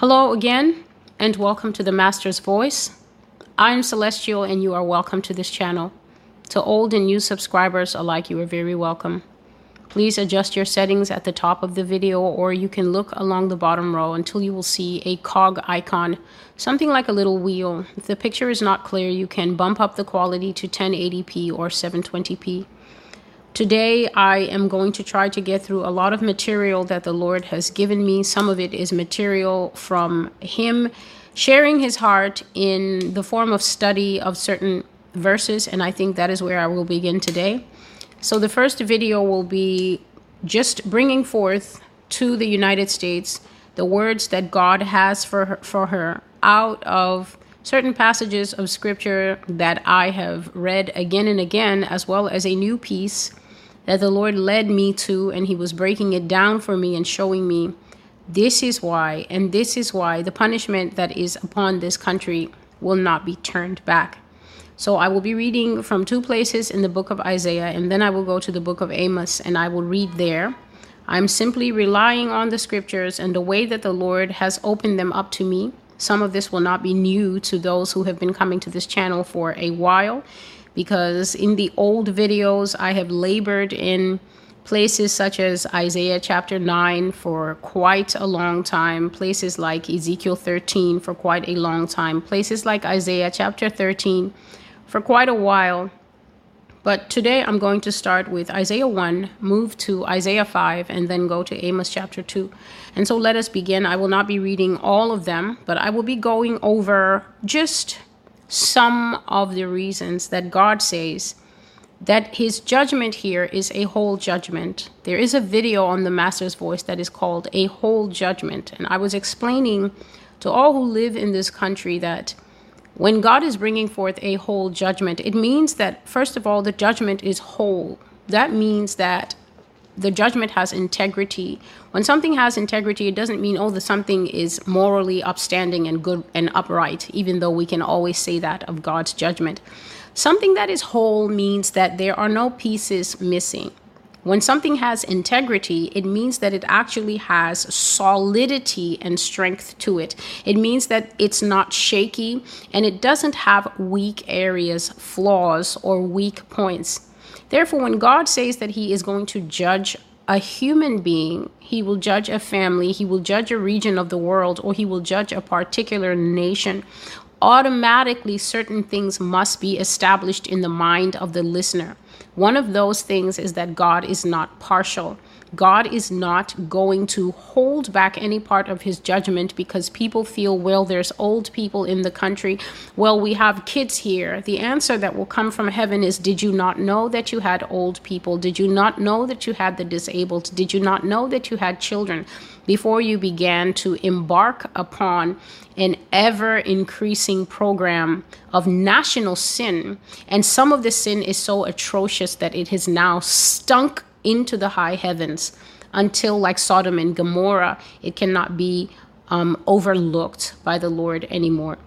Hello again, and welcome to the Master's Voice. I'm Celestial, and you are welcome to this channel. To old and new subscribers alike, you are very welcome. Please adjust your settings at the top of the video, or you can look along the bottom row until you will see a cog icon, something like a little wheel. If the picture is not clear, you can bump up the quality to 1080p or 720p. Today, I am going to try to get through a lot of material that the Lord has given me. Some of it is material from Him sharing His heart in the form of study of certain verses, and I think that is where I will begin today. So, the first video will be just bringing forth to the United States the words that God has for her, for her out of certain passages of scripture that I have read again and again, as well as a new piece that the Lord led me to, and He was breaking it down for me and showing me this is why, and this is why the punishment that is upon this country will not be turned back. So I will be reading from two places in the book of Isaiah, and then I will go to the book of Amos and I will read there. I'm simply relying on the scriptures and the way that the Lord has opened them up to me. Some of this will not be new to those who have been coming to this channel for a while because in the old videos, I have labored in places such as Isaiah chapter 9 for quite a long time, places like Ezekiel 13 for quite a long time, places like Isaiah chapter 13 for quite a while. But today I'm going to start with Isaiah 1, move to Isaiah 5, and then go to Amos chapter 2. And so let us begin. I will not be reading all of them, but I will be going over just some of the reasons that God says that his judgment here is a whole judgment. There is a video on the Master's Voice that is called A Whole Judgment. And I was explaining to all who live in this country that when God is bringing forth a whole judgment, it means that, first of all, the judgment is whole. That means that the judgment has integrity. When something has integrity, it doesn't mean, oh, the something is morally upstanding and good and upright, even though we can always say that of God's judgment. Something that is whole means that there are no pieces missing. When something has integrity, it means that it actually has solidity and strength to it. It means that it's not shaky and it doesn't have weak areas, flaws, or weak points. Therefore, when God says that He is going to judge a human being, He will judge a family, He will judge a region of the world, or He will judge a particular nation, automatically certain things must be established in the mind of the listener. One of those things is that God is not partial. God is not going to hold back any part of his judgment because people feel, well, there's old people in the country. Well, we have kids here. The answer that will come from heaven is Did you not know that you had old people? Did you not know that you had the disabled? Did you not know that you had children? Before you began to embark upon an ever increasing program of national sin. And some of the sin is so atrocious that it has now stunk into the high heavens until, like Sodom and Gomorrah, it cannot be um, overlooked by the Lord anymore.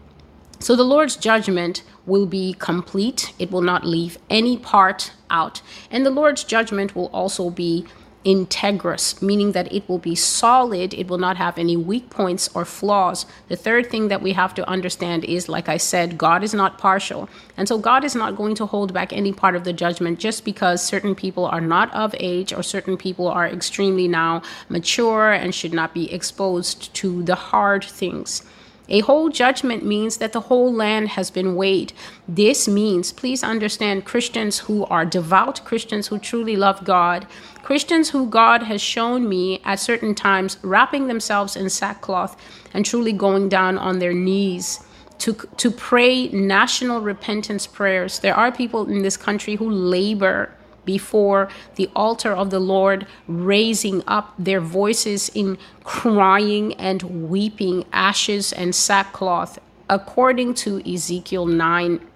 So the Lord's judgment will be complete, it will not leave any part out. And the Lord's judgment will also be integrous, meaning that it will be solid, it will not have any weak points or flaws. The third thing that we have to understand is, like I said, God is not partial. And so God is not going to hold back any part of the judgment just because certain people are not of age or certain people are extremely now mature and should not be exposed to the hard things. A whole judgment means that the whole land has been weighed. This means, please understand, Christians who are devout, Christians who truly love God, Christians who God has shown me at certain times wrapping themselves in sackcloth and truly going down on their knees to, to pray national repentance prayers. There are people in this country who labor before the altar of the Lord, raising up their voices in crying and weeping, ashes and sackcloth, according to Ezekiel 9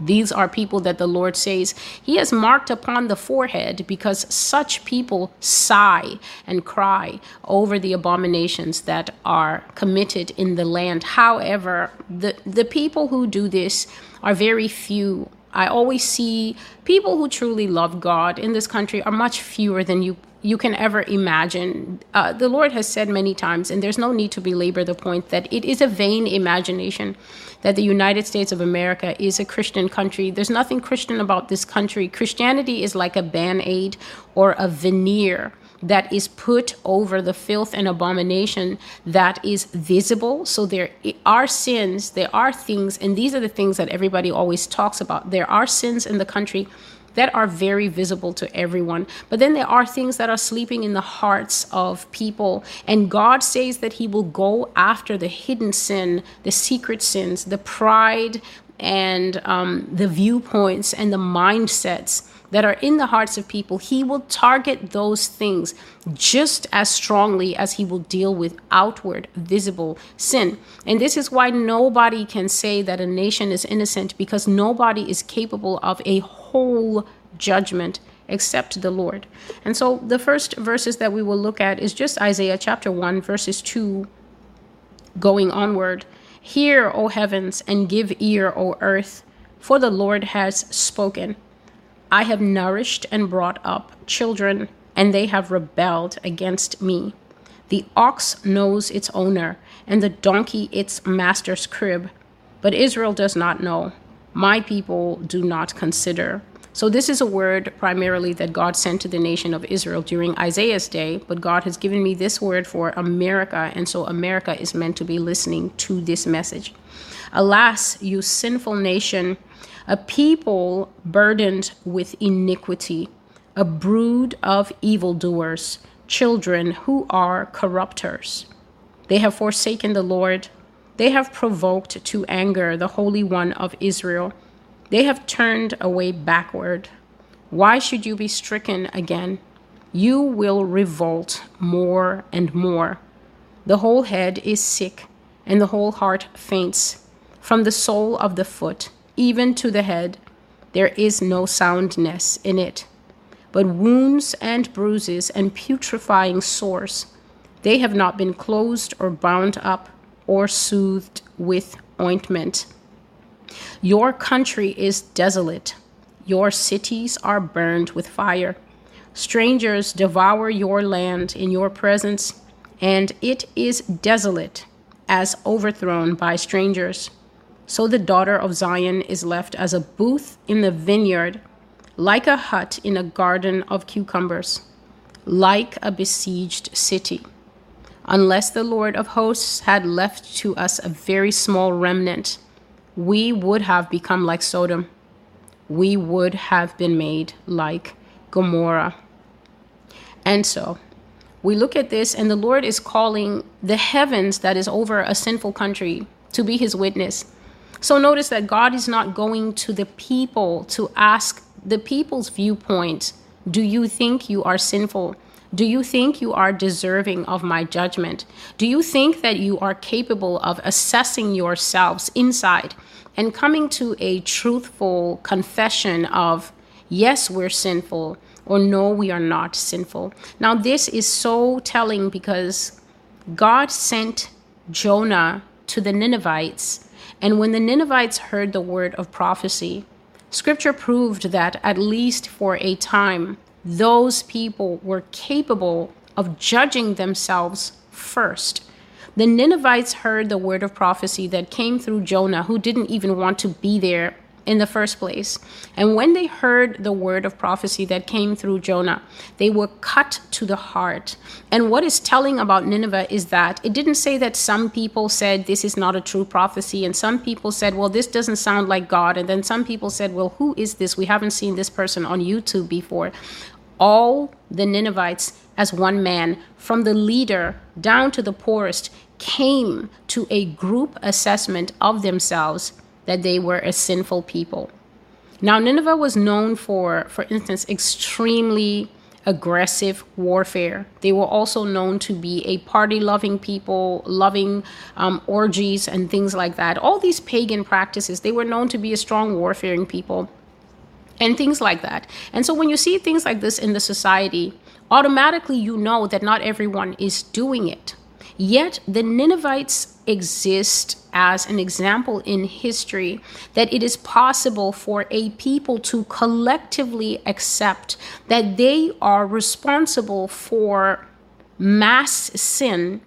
these are people that the Lord says He has marked upon the forehead because such people sigh and cry over the abominations that are committed in the land. However, the, the people who do this are very few. I always see people who truly love God in this country are much fewer than you you can ever imagine. Uh, the Lord has said many times, and there's no need to belabor the point that it is a vain imagination that the United States of America is a Christian country. There's nothing Christian about this country. Christianity is like a band aid or a veneer that is put over the filth and abomination that is visible. So there are sins, there are things, and these are the things that everybody always talks about. There are sins in the country that are very visible to everyone. But then there are things that are sleeping in the hearts of people. And God says that He will go after the hidden sin, the secret sins, the pride, and um, the viewpoints and the mindsets that are in the hearts of people, he will target those things just as strongly as he will deal with outward, visible sin. And this is why nobody can say that a nation is innocent because nobody is capable of a whole judgment except the Lord. And so the first verses that we will look at is just Isaiah chapter 1, verses 2 going onward. Hear, O heavens, and give ear, O earth, for the Lord has spoken. I have nourished and brought up children, and they have rebelled against me. The ox knows its owner, and the donkey its master's crib. But Israel does not know. My people do not consider. So, this is a word primarily that God sent to the nation of Israel during Isaiah's day, but God has given me this word for America, and so America is meant to be listening to this message. Alas, you sinful nation, a people burdened with iniquity, a brood of evildoers, children who are corrupters. They have forsaken the Lord. They have provoked to anger the Holy One of Israel. They have turned away backward. Why should you be stricken again? You will revolt more and more. The whole head is sick, and the whole heart faints, from the sole of the foot even to the head. There is no soundness in it, but wounds and bruises and putrefying sores. They have not been closed or bound up or soothed with ointment. Your country is desolate. Your cities are burned with fire. Strangers devour your land in your presence, and it is desolate as overthrown by strangers. So the daughter of Zion is left as a booth in the vineyard, like a hut in a garden of cucumbers, like a besieged city. Unless the Lord of hosts had left to us a very small remnant, we would have become like Sodom. We would have been made like Gomorrah. And so, we look at this, and the Lord is calling the heavens that is over a sinful country to be his witness. So notice that God is not going to the people to ask the people's viewpoint Do you think you are sinful? Do you think you are deserving of my judgment? Do you think that you are capable of assessing yourselves inside and coming to a truthful confession of, yes, we're sinful, or no, we are not sinful? Now, this is so telling because God sent Jonah to the Ninevites and when the Ninevites heard the word of prophecy, scripture proved that, at least for a time, those people were capable of judging themselves first. The Ninevites heard the word of prophecy that came through Jonah, who didn't even want to be there in the first place. And when they heard the word of prophecy that came through Jonah, they were cut to the heart. And what is telling about Nineveh is that it didn't say that some people said this is not a true prophecy, and some people said, well, this doesn't sound like God. And then some people said, well, who is this? We haven't seen this person on YouTube before. All the Ninevites, as one man, from the leader down to the poorest, came to a group assessment of themselves that they were a sinful people. Now, Nineveh was known for, for instance, extremely aggressive warfare. They were also known to be a party loving people, loving um, orgies and things like that. All these pagan practices, they were known to be a strong warfaring people and things like that. And so when you see things like this in the society, automatically you know that not everyone is doing it. Yet the Ninevites exist as an example in history that it is possible for a people to collectively accept that they are responsible for mass sin,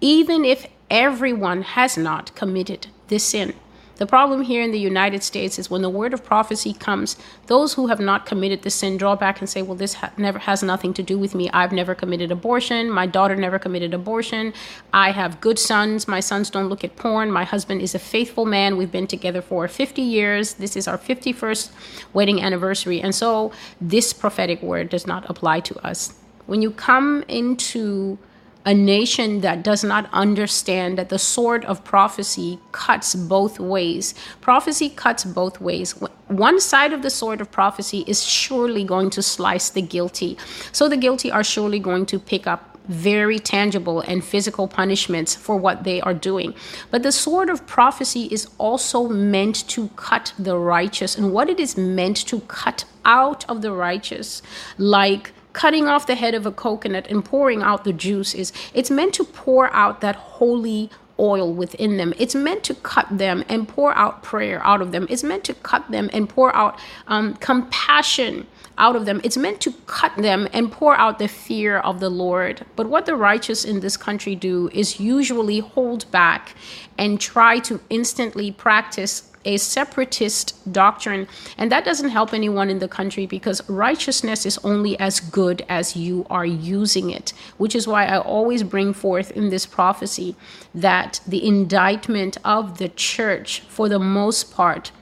even if everyone has not committed this sin. The problem here in the United States is when the word of prophecy comes, those who have not committed the sin draw back and say, "Well, this ha- never has nothing to do with me. I've never committed abortion. My daughter never committed abortion. I have good sons. My sons don't look at porn. My husband is a faithful man. We've been together for 50 years. This is our 51st wedding anniversary." And so this prophetic word does not apply to us. When you come into a nation that does not understand that the sword of prophecy cuts both ways. Prophecy cuts both ways. One side of the sword of prophecy is surely going to slice the guilty. So the guilty are surely going to pick up very tangible and physical punishments for what they are doing. But the sword of prophecy is also meant to cut the righteous. And what it is meant to cut out of the righteous, like cutting off the head of a coconut and pouring out the juice is it's meant to pour out that holy oil within them. It's meant to cut them and pour out prayer out of them. It's meant to cut them and pour out um, compassion out of them. It's meant to cut them and pour out the fear of the Lord. But what the righteous in this country do is usually hold back and try to instantly practice a separatist doctrine. And that doesn't help anyone in the country because righteousness is only as good as you are using it, which is why I always bring forth in this prophecy that the indictment of the church, for the most part,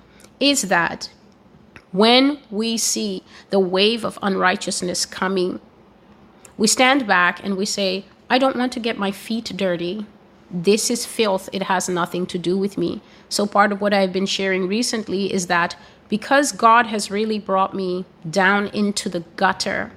is that when we see the wave of unrighteousness coming, we stand back and we say, I don't want to get my feet dirty. This is filth. It has nothing to do with me. So, part of what I've been sharing recently is that because God has really brought me down into the gutter,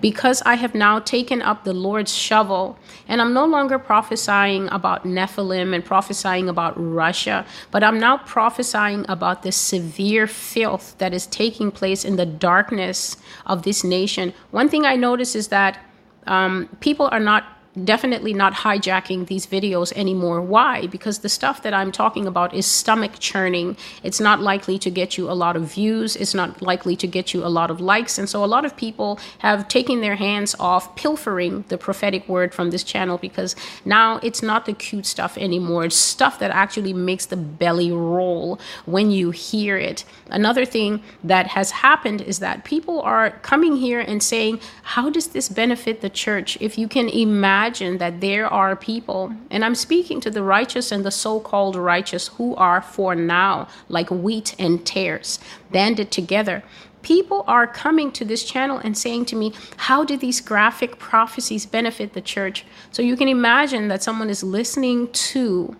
because I have now taken up the Lord's shovel, and I'm no longer prophesying about Nephilim and prophesying about Russia, but I'm now prophesying about the severe filth that is taking place in the darkness of this nation. One thing I notice is that um, people are not definitely not hijacking these videos anymore. Why? Because the stuff that I'm talking about is stomach churning. It's not likely to get you a lot of views, it's not likely to get you a lot of likes. And so a lot of people have taken their hands off pilfering the prophetic word from this channel because now it's not the cute stuff anymore. It's stuff that actually makes the belly roll when you hear it. Another thing that has happened is that people are coming here and saying, How does this benefit the church? If you can imagine imagine that there are people, and I'm speaking to the righteous and the so called righteous who are for now like wheat and tares banded together. People are coming to this channel and saying to me, How do these graphic prophecies benefit the church? So you can imagine that someone is listening to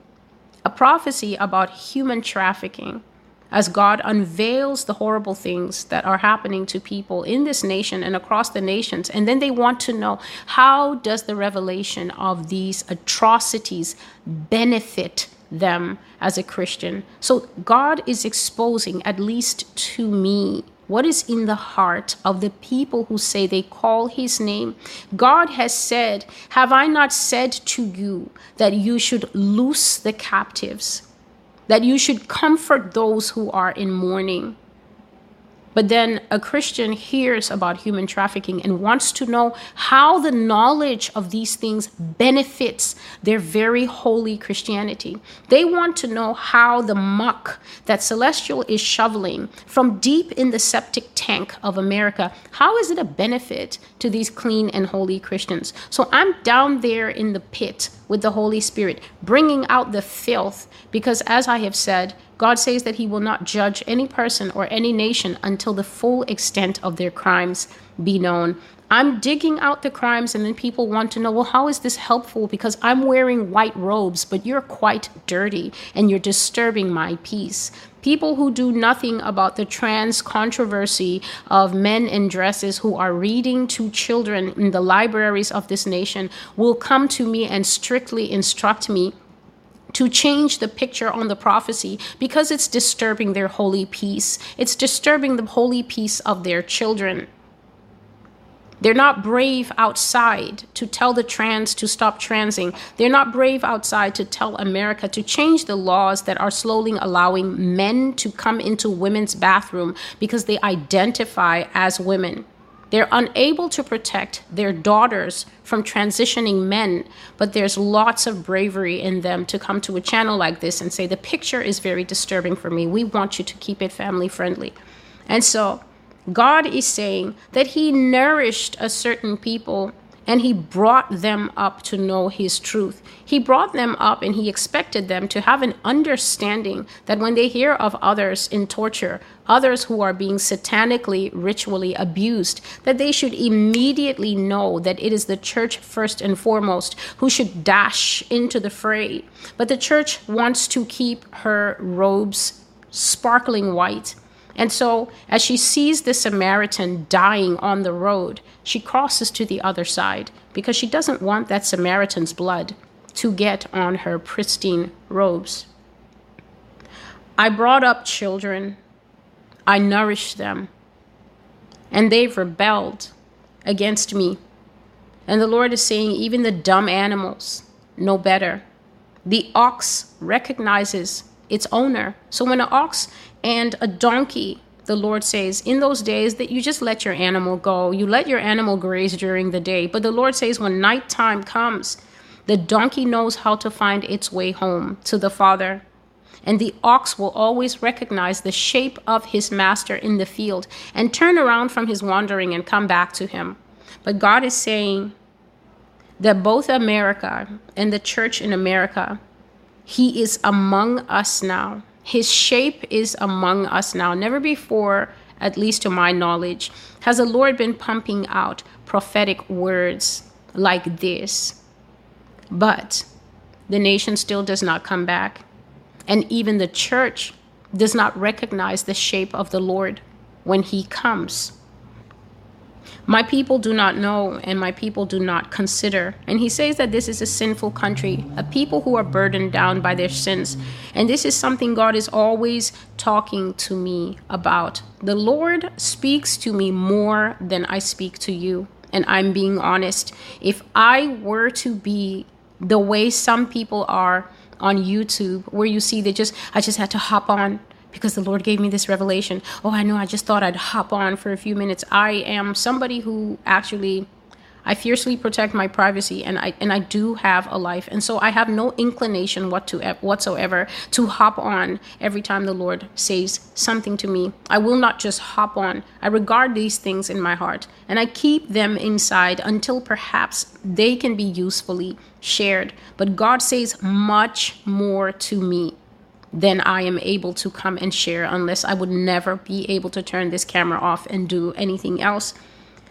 a prophecy about human trafficking as God unveils the horrible things that are happening to people in this nation and across the nations. And then they want to know how does the revelation of these atrocities benefit them as a Christian? So God is exposing, at least to me, what is in the heart of the people who say they call his name. God has said, Have I not said to you that you should loose the captives? That you should comfort those who are in mourning. But then a Christian hears about human trafficking and wants to know how the knowledge of these things benefits their very holy Christianity. They want to know how the muck that Celestial is shoveling from deep in the septic tank of America, how is it a benefit to these clean and holy Christians? So I'm down there in the pit with the Holy Spirit, bringing out the filth, because as I have said, God says that He will not judge any person or any nation until the full extent of their crimes be known. I'm digging out the crimes, and then people want to know, well, how is this helpful? Because I'm wearing white robes, but you're quite dirty and you're disturbing my peace. People who do nothing about the trans controversy of men in dresses who are reading to children in the libraries of this nation will come to me and strictly instruct me to change the picture on the prophecy because it's disturbing their holy peace. It's disturbing the holy peace of their children. They're not brave outside to tell the trans to stop transing. They're not brave outside to tell America to change the laws that are slowly allowing men to come into women's bathroom because they identify as women. They're unable to protect their daughters from transitioning men, but there's lots of bravery in them to come to a channel like this and say, The picture is very disturbing for me. We want you to keep it family friendly. And so God is saying that He nourished a certain people and He brought them up to know His truth. He brought them up and He expected them to have an understanding that when they hear of others in torture, others who are being satanically, ritually abused, that they should immediately know that it is the church first and foremost who should dash into the fray. But the church wants to keep her robes sparkling white and so, as she sees the Samaritan dying on the road, she crosses to the other side because she doesn't want that Samaritan's blood to get on her pristine robes. I brought up children, I nourished them, and they've rebelled against me. And the Lord is saying, even the dumb animals know better. The ox recognizes its owner. So when an ox and a donkey, the Lord says, in those days that you just let your animal go, you let your animal graze during the day. But the Lord says, when nighttime comes, the donkey knows how to find its way home to the Father. And the ox will always recognize the shape of his master in the field and turn around from his wandering and come back to him. But God is saying that both America and the church in America he is among us now. His shape is among us now. Never before, at least to my knowledge, has the Lord been pumping out prophetic words like this. But the nation still does not come back. And even the church does not recognize the shape of the Lord when he comes. My people do not know, and my people do not consider. And he says that this is a sinful country, a people who are burdened down by their sins. And this is something God is always talking to me about. The Lord speaks to me more than I speak to you. And I'm being honest. If I were to be the way some people are on YouTube, where you see they just, I just had to hop on because the Lord gave me this revelation. Oh, I know, I just thought I'd hop on for a few minutes. I am somebody who actually I fiercely protect my privacy and I and I do have a life. And so I have no inclination what to, whatsoever to hop on every time the Lord says something to me. I will not just hop on. I regard these things in my heart and I keep them inside until perhaps they can be usefully shared. But God says much more to me then I am able to come and share, unless I would never be able to turn this camera off and do anything else.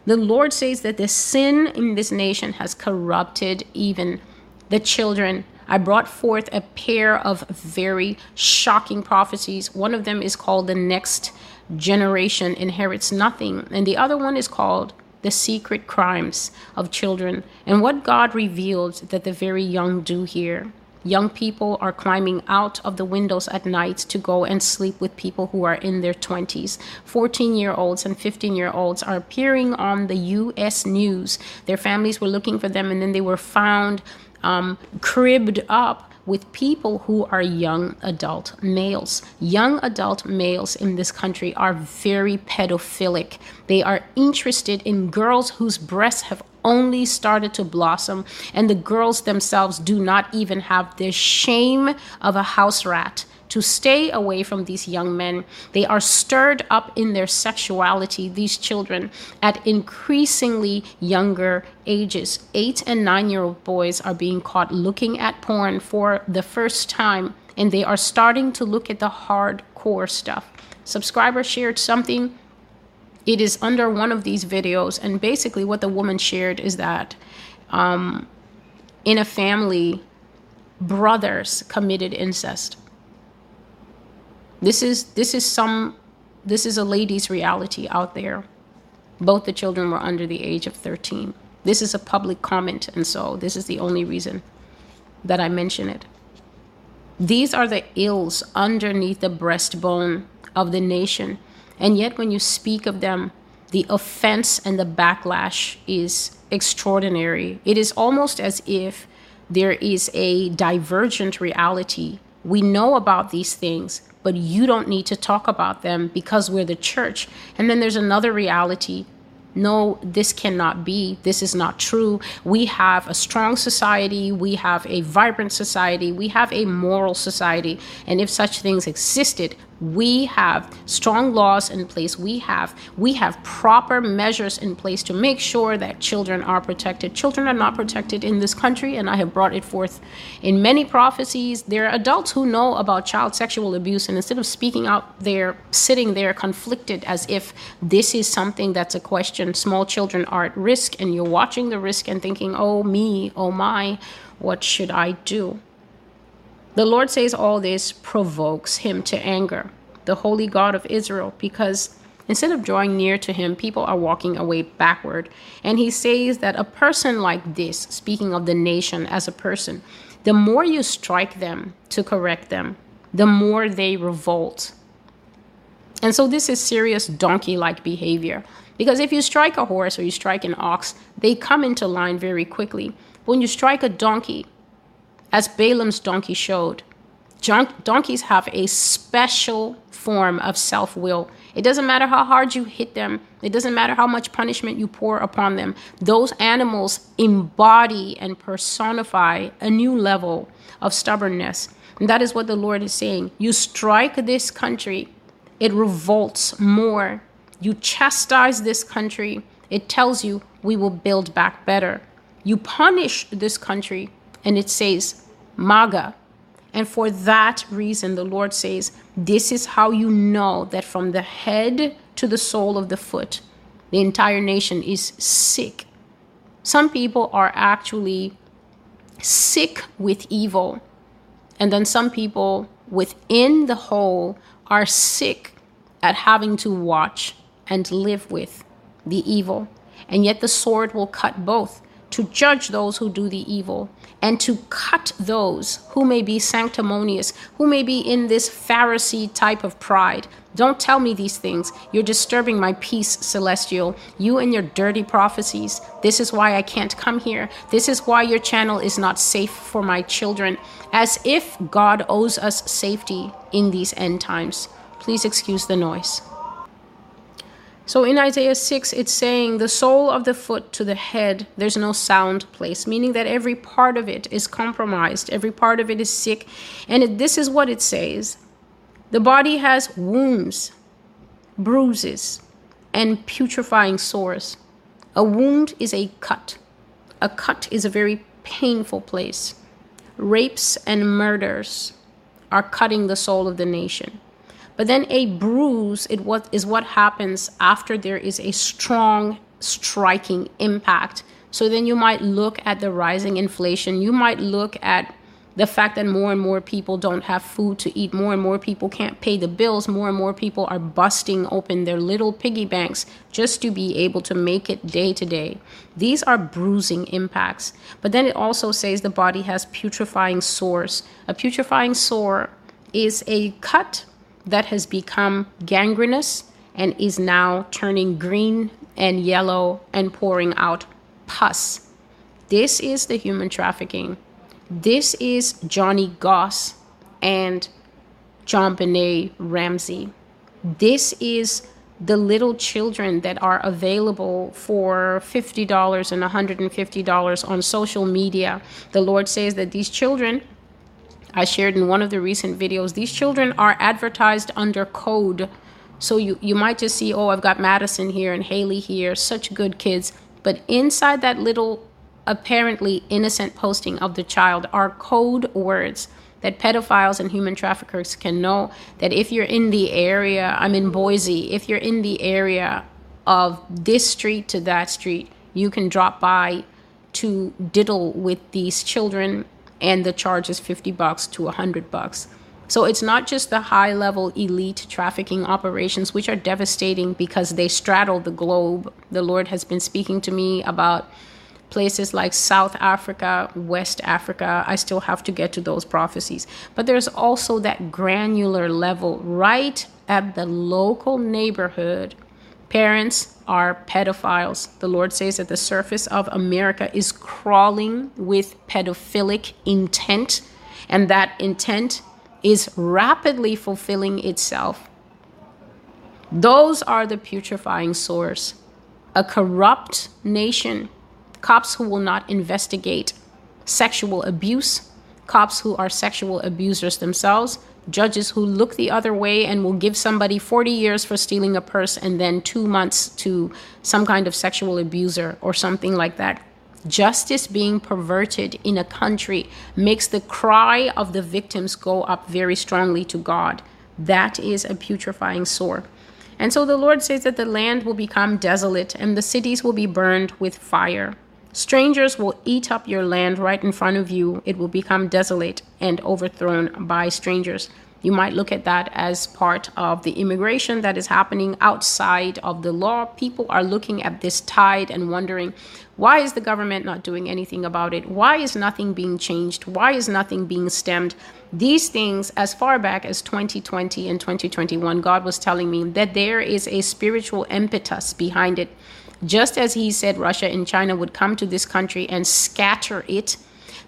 The Lord says that the sin in this nation has corrupted even the children. I brought forth a pair of very shocking prophecies. One of them is called The Next Generation Inherits Nothing, and the other one is called The Secret Crimes of Children and what God revealed that the very young do here. Young people are climbing out of the windows at night to go and sleep with people who are in their 20s. 14 year olds and 15 year olds are appearing on the US news. Their families were looking for them and then they were found um, cribbed up with people who are young adult males. Young adult males in this country are very pedophilic. They are interested in girls whose breasts have only started to blossom, and the girls themselves do not even have the shame of a house rat to stay away from these young men. They are stirred up in their sexuality, these children, at increasingly younger ages. Eight and nine year old boys are being caught looking at porn for the first time, and they are starting to look at the hardcore stuff. Subscriber shared something. It is under one of these videos, and basically, what the woman shared is that um, in a family, brothers committed incest this is this is some this is a lady's reality out there. Both the children were under the age of 13. This is a public comment, and so this is the only reason that I mention it. These are the ills underneath the breastbone of the nation. And yet, when you speak of them, the offense and the backlash is extraordinary. It is almost as if there is a divergent reality. We know about these things, but you don't need to talk about them because we're the church. And then there's another reality no, this cannot be. This is not true. We have a strong society. We have a vibrant society. We have a moral society. And if such things existed, we have strong laws in place. We have we have proper measures in place to make sure that children are protected. Children are not protected in this country and i have brought it forth in many prophecies. There are adults who know about child sexual abuse and instead of speaking out they're sitting there conflicted as if this is something that's a question small children are at risk and you're watching the risk and thinking oh me oh my what should i do the Lord says all this provokes him to anger, the holy God of Israel, because instead of drawing near to him, people are walking away backward. And he says that a person like this, speaking of the nation as a person, the more you strike them to correct them, the more they revolt. And so this is serious donkey like behavior. Because if you strike a horse or you strike an ox, they come into line very quickly. When you strike a donkey, as Balaam's donkey showed, donkeys have a special form of self will. It doesn't matter how hard you hit them, it doesn't matter how much punishment you pour upon them. Those animals embody and personify a new level of stubbornness. And that is what the Lord is saying. You strike this country, it revolts more. You chastise this country, it tells you we will build back better. You punish this country, and it says MAGA. And for that reason, the Lord says, This is how you know that from the head to the sole of the foot, the entire nation is sick. Some people are actually sick with evil. And then some people within the whole are sick at having to watch and live with the evil. And yet the sword will cut both to judge those who do the evil and to cut those who may be sanctimonious, who may be in this Pharisee type of pride. Don't tell me these things. You're disturbing my peace, Celestial. You and your dirty prophecies. This is why I can't come here. This is why your channel is not safe for my children. As if God owes us safety in these end times. Please excuse the noise. So in Isaiah 6, it's saying the sole of the foot to the head, there's no sound place, meaning that every part of it is compromised, every part of it is sick. And it, this is what it says the body has wounds, bruises, and putrefying sores. A wound is a cut, a cut is a very painful place. Rapes and murders are cutting the soul of the nation. But then a bruise it what is what happens after there is a strong striking impact. So then you might look at the rising inflation. You might look at the fact that more and more people don't have food to eat, more and more people can't pay the bills, more and more people are busting open their little piggy banks just to be able to make it day to day. These are bruising impacts. But then it also says the body has putrefying sores. A putrefying sore is a cut that has become gangrenous and is now turning green and yellow and pouring out pus. This is the human trafficking. This is Johnny Gosch and JonBenét Ramsey. This is the little children that are available for $50 and $150 on social media. The Lord says that these children I shared in one of the recent videos, these children are advertised under code. So you, you might just see, oh, I've got Madison here and Haley here, such good kids. But inside that little apparently innocent posting of the child are code words that pedophiles and human traffickers can know that if you're in the area, I'm in Boise, if you're in the area of this street to that street, you can drop by to diddle with these children and the charge is 50 bucks to 100 bucks. So it's not just the high level elite trafficking operations, which are devastating because they straddle the globe. The Lord has been speaking to me about places like South Africa, West Africa. I still have to get to those prophecies. But there's also that granular level right at the local neighborhood. Parents, are pedophiles. The Lord says that the surface of America is crawling with pedophilic intent, and that intent is rapidly fulfilling itself. Those are the putrefying sores. A corrupt nation, cops who will not investigate sexual abuse, cops who are sexual abusers themselves, judges who look the other way and will give somebody 40 years for stealing a purse and then two months to some kind of sexual abuser or something like that. Justice being perverted in a country makes the cry of the victims go up very strongly to God. That is a putrefying sore. And so the Lord says that the land will become desolate and the cities will be burned with fire. Strangers will eat up your land right in front of you. It will become desolate and overthrown by strangers. You might look at that as part of the immigration that is happening outside of the law. People are looking at this tide and wondering, why is the government not doing anything about it? Why is nothing being changed? Why is nothing being stemmed? These things, as far back as 2020 and 2021, God was telling me that there is a spiritual impetus behind it just as he said Russia and China would come to this country and scatter it,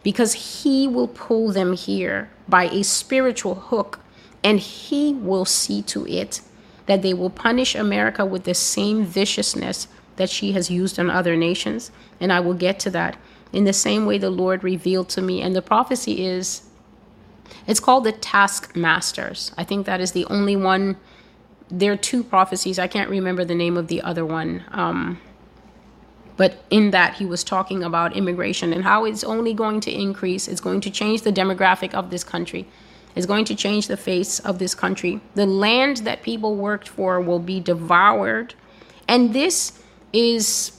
because he will pull them here by a spiritual hook and he will see to it that they will punish America with the same viciousness that she has used on other nations. And I will get to that in the same way the Lord revealed to me. And the prophecy is it's called the taskmasters. I think that is the only one there are two prophecies. I can't remember the name of the other one. Um, but in that, he was talking about immigration and how it's only going to increase. It's going to change the demographic of this country. It's going to change the face of this country. The land that people worked for will be devoured. And this is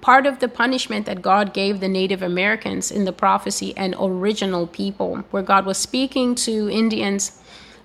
part of the punishment that God gave the Native Americans in the prophecy and original people, where God was speaking to Indians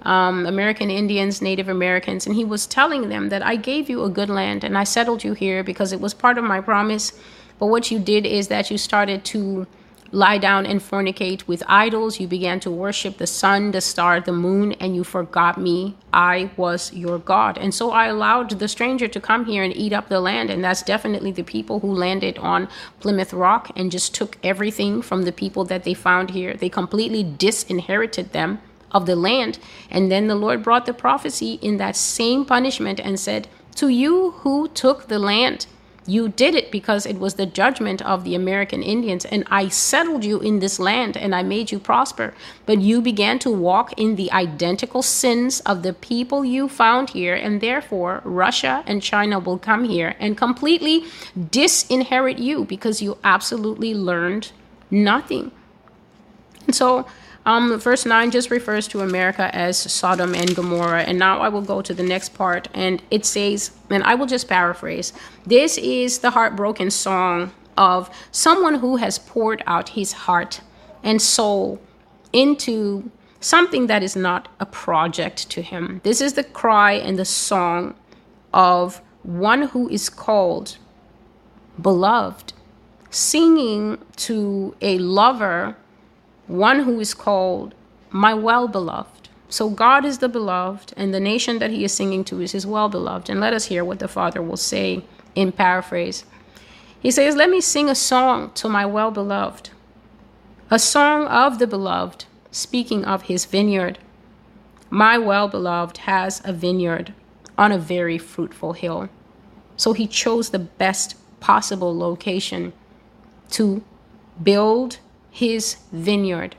um, American Indians, Native Americans, and he was telling them that I gave you a good land and I settled you here because it was part of my promise. But what you did is that you started to lie down and fornicate with idols. You began to worship the sun, the star, the moon, and you forgot me. I was your God. And so I allowed the stranger to come here and eat up the land. And that's definitely the people who landed on Plymouth Rock and just took everything from the people that they found here. They completely disinherited them of the land. And then the Lord brought the prophecy in that same punishment and said, To you who took the land, you did it because it was the judgment of the American Indians, and I settled you in this land and I made you prosper. But you began to walk in the identical sins of the people you found here, and therefore Russia and China will come here and completely disinherit you because you absolutely learned nothing. And so um, verse 9 just refers to America as Sodom and Gomorrah. And now I will go to the next part, and it says, and I will just paraphrase this is the heartbroken song of someone who has poured out his heart and soul into something that is not a project to him. This is the cry and the song of one who is called beloved, singing to a lover one who is called my well beloved. So God is the beloved, and the nation that he is singing to is his well beloved. And let us hear what the Father will say in paraphrase. He says, Let me sing a song to my well beloved, a song of the beloved, speaking of his vineyard. My well beloved has a vineyard on a very fruitful hill. So he chose the best possible location to build his vineyard.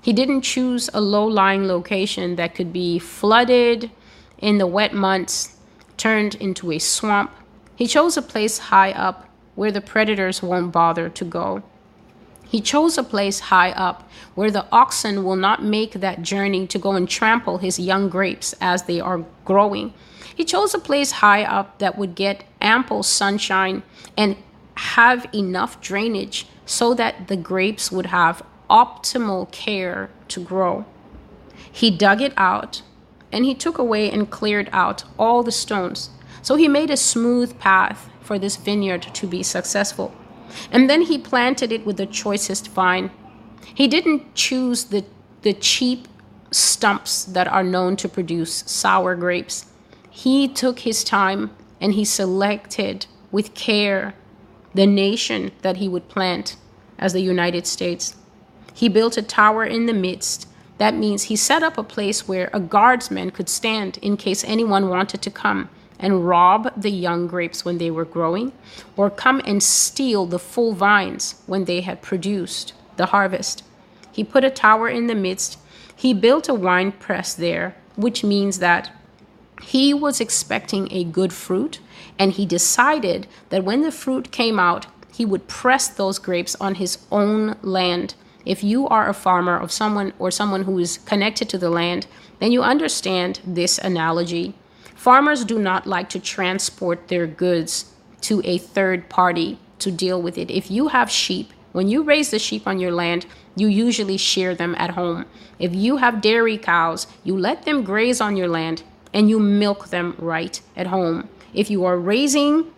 He didn't choose a low lying location that could be flooded in the wet months, turned into a swamp. He chose a place high up where the predators won't bother to go. He chose a place high up where the oxen will not make that journey to go and trample his young grapes as they are growing. He chose a place high up that would get ample sunshine and have enough drainage so that the grapes would have optimal care to grow. He dug it out and he took away and cleared out all the stones. So he made a smooth path for this vineyard to be successful. And then he planted it with the choicest vine. He didn't choose the, the cheap stumps that are known to produce sour grapes. He took his time and he selected with care the nation that he would plant as the United States. He built a tower in the midst. That means he set up a place where a guardsman could stand in case anyone wanted to come and rob the young grapes when they were growing, or come and steal the full vines when they had produced the harvest. He put a tower in the midst. He built a wine press there, which means that he was expecting a good fruit, and he decided that when the fruit came out, he would press those grapes on his own land. If you are a farmer of someone or someone who is connected to the land, then you understand this analogy. Farmers do not like to transport their goods to a third party to deal with it. If you have sheep, when you raise the sheep on your land, you usually shear them at home. If you have dairy cows, you let them graze on your land and you milk them right at home. If you are raising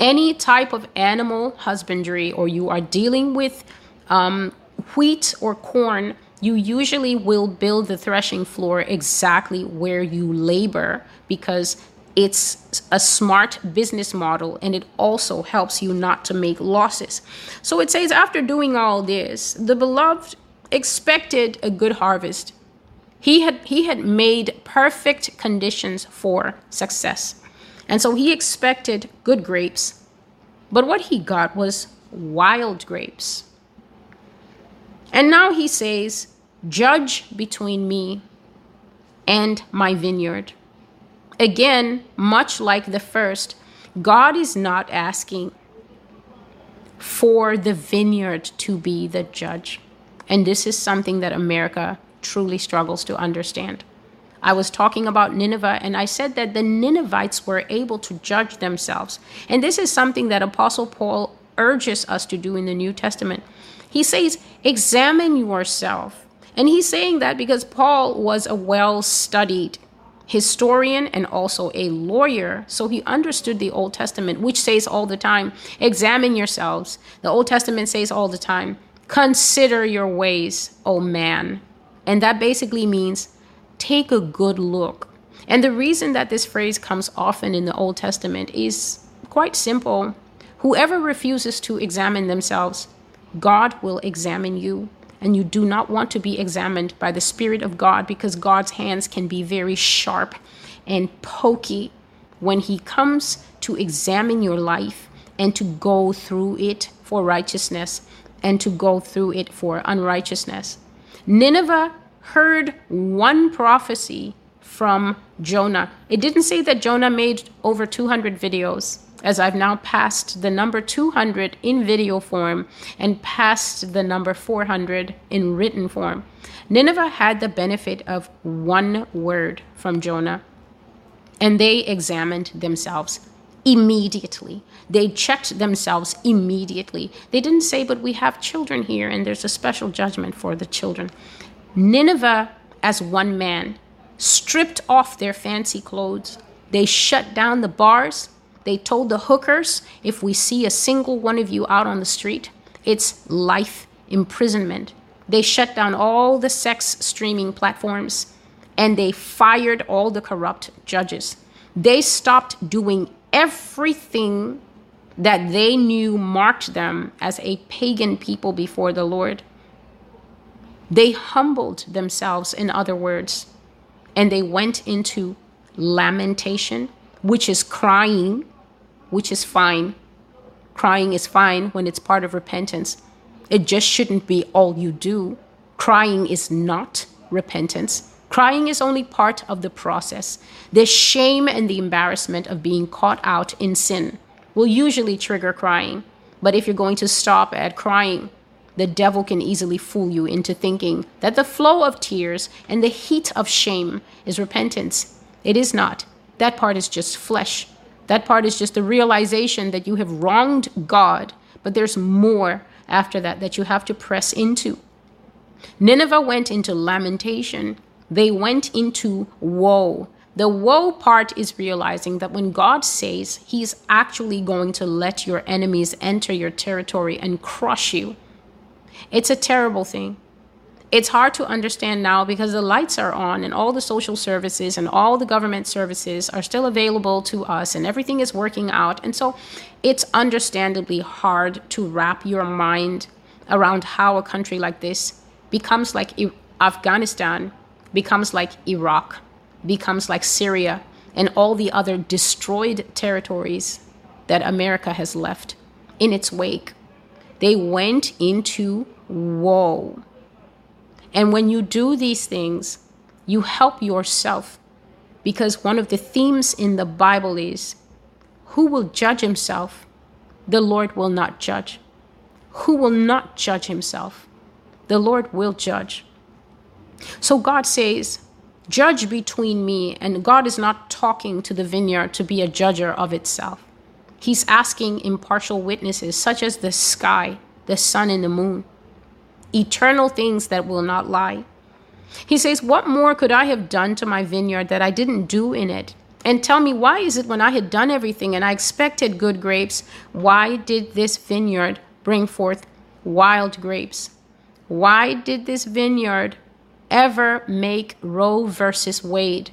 any type of animal husbandry or you are dealing with um, wheat or corn, you usually will build the threshing floor exactly where you labor because it's a smart business model and it also helps you not to make losses. So it says, after doing all this, the beloved expected a good harvest. He had, he had made perfect conditions for success. And so he expected good grapes. But what he got was wild grapes. And now he says, Judge between me and my vineyard. Again, much like the first, God is not asking for the vineyard to be the judge. And this is something that America truly struggles to understand. I was talking about Nineveh, and I said that the Ninevites were able to judge themselves. And this is something that Apostle Paul urges us to do in the New Testament. He says, Examine yourself. And he's saying that because Paul was a well studied historian and also a lawyer. So he understood the Old Testament, which says all the time, examine yourselves. The Old Testament says all the time, consider your ways, O man. And that basically means take a good look. And the reason that this phrase comes often in the Old Testament is quite simple. Whoever refuses to examine themselves, God will examine you and you do not want to be examined by the Spirit of God because God's hands can be very sharp and pokey when He comes to examine your life and to go through it for righteousness and to go through it for unrighteousness. Nineveh heard one prophecy from Jonah. It didn't say that Jonah made over 200 videos as I've now passed the number 200 in video form and passed the number 400 in written form. Nineveh had the benefit of one word from Jonah, and they examined themselves immediately. They checked themselves immediately. They didn't say, but we have children here, and there's a special judgment for the children. Nineveh, as one man, stripped off their fancy clothes. They shut down the bars they told the hookers if we see a single one of you out on the street, it's life imprisonment. They shut down all the sex streaming platforms and they fired all the corrupt judges. They stopped doing everything that they knew marked them as a pagan people before the Lord. They humbled themselves, in other words, and they went into lamentation, which is crying which is fine. Crying is fine when it's part of repentance. It just shouldn't be all you do. Crying is not repentance. Crying is only part of the process. The shame and the embarrassment of being caught out in sin will usually trigger crying. But if you're going to stop at crying, the devil can easily fool you into thinking that the flow of tears and the heat of shame is repentance. It is not. That part is just flesh. That part is just the realization that you have wronged God, but there's more after that that you have to press into. Nineveh went into lamentation, they went into woe. The woe part is realizing that when God says He's actually going to let your enemies enter your territory and crush you, it's a terrible thing. It's hard to understand now because the lights are on and all the social services and all the government services are still available to us and everything is working out. And so it's understandably hard to wrap your mind around how a country like this becomes like Afghanistan, becomes like Iraq, becomes like Syria, and all the other destroyed territories that America has left in its wake. They went into woe. And when you do these things, you help yourself because one of the themes in the Bible is who will judge himself? The Lord will not judge. Who will not judge himself? The Lord will judge. So God says, Judge between me, and God is not talking to the vineyard to be a judger of itself. He's asking impartial witnesses, such as the sky, the sun, and the moon, eternal things that will not lie. He says, What more could I have done to my vineyard that I didn't do in it? And tell me, why is it when I had done everything and I expected good grapes, why did this vineyard bring forth wild grapes? Why did this vineyard ever make Roe versus Wade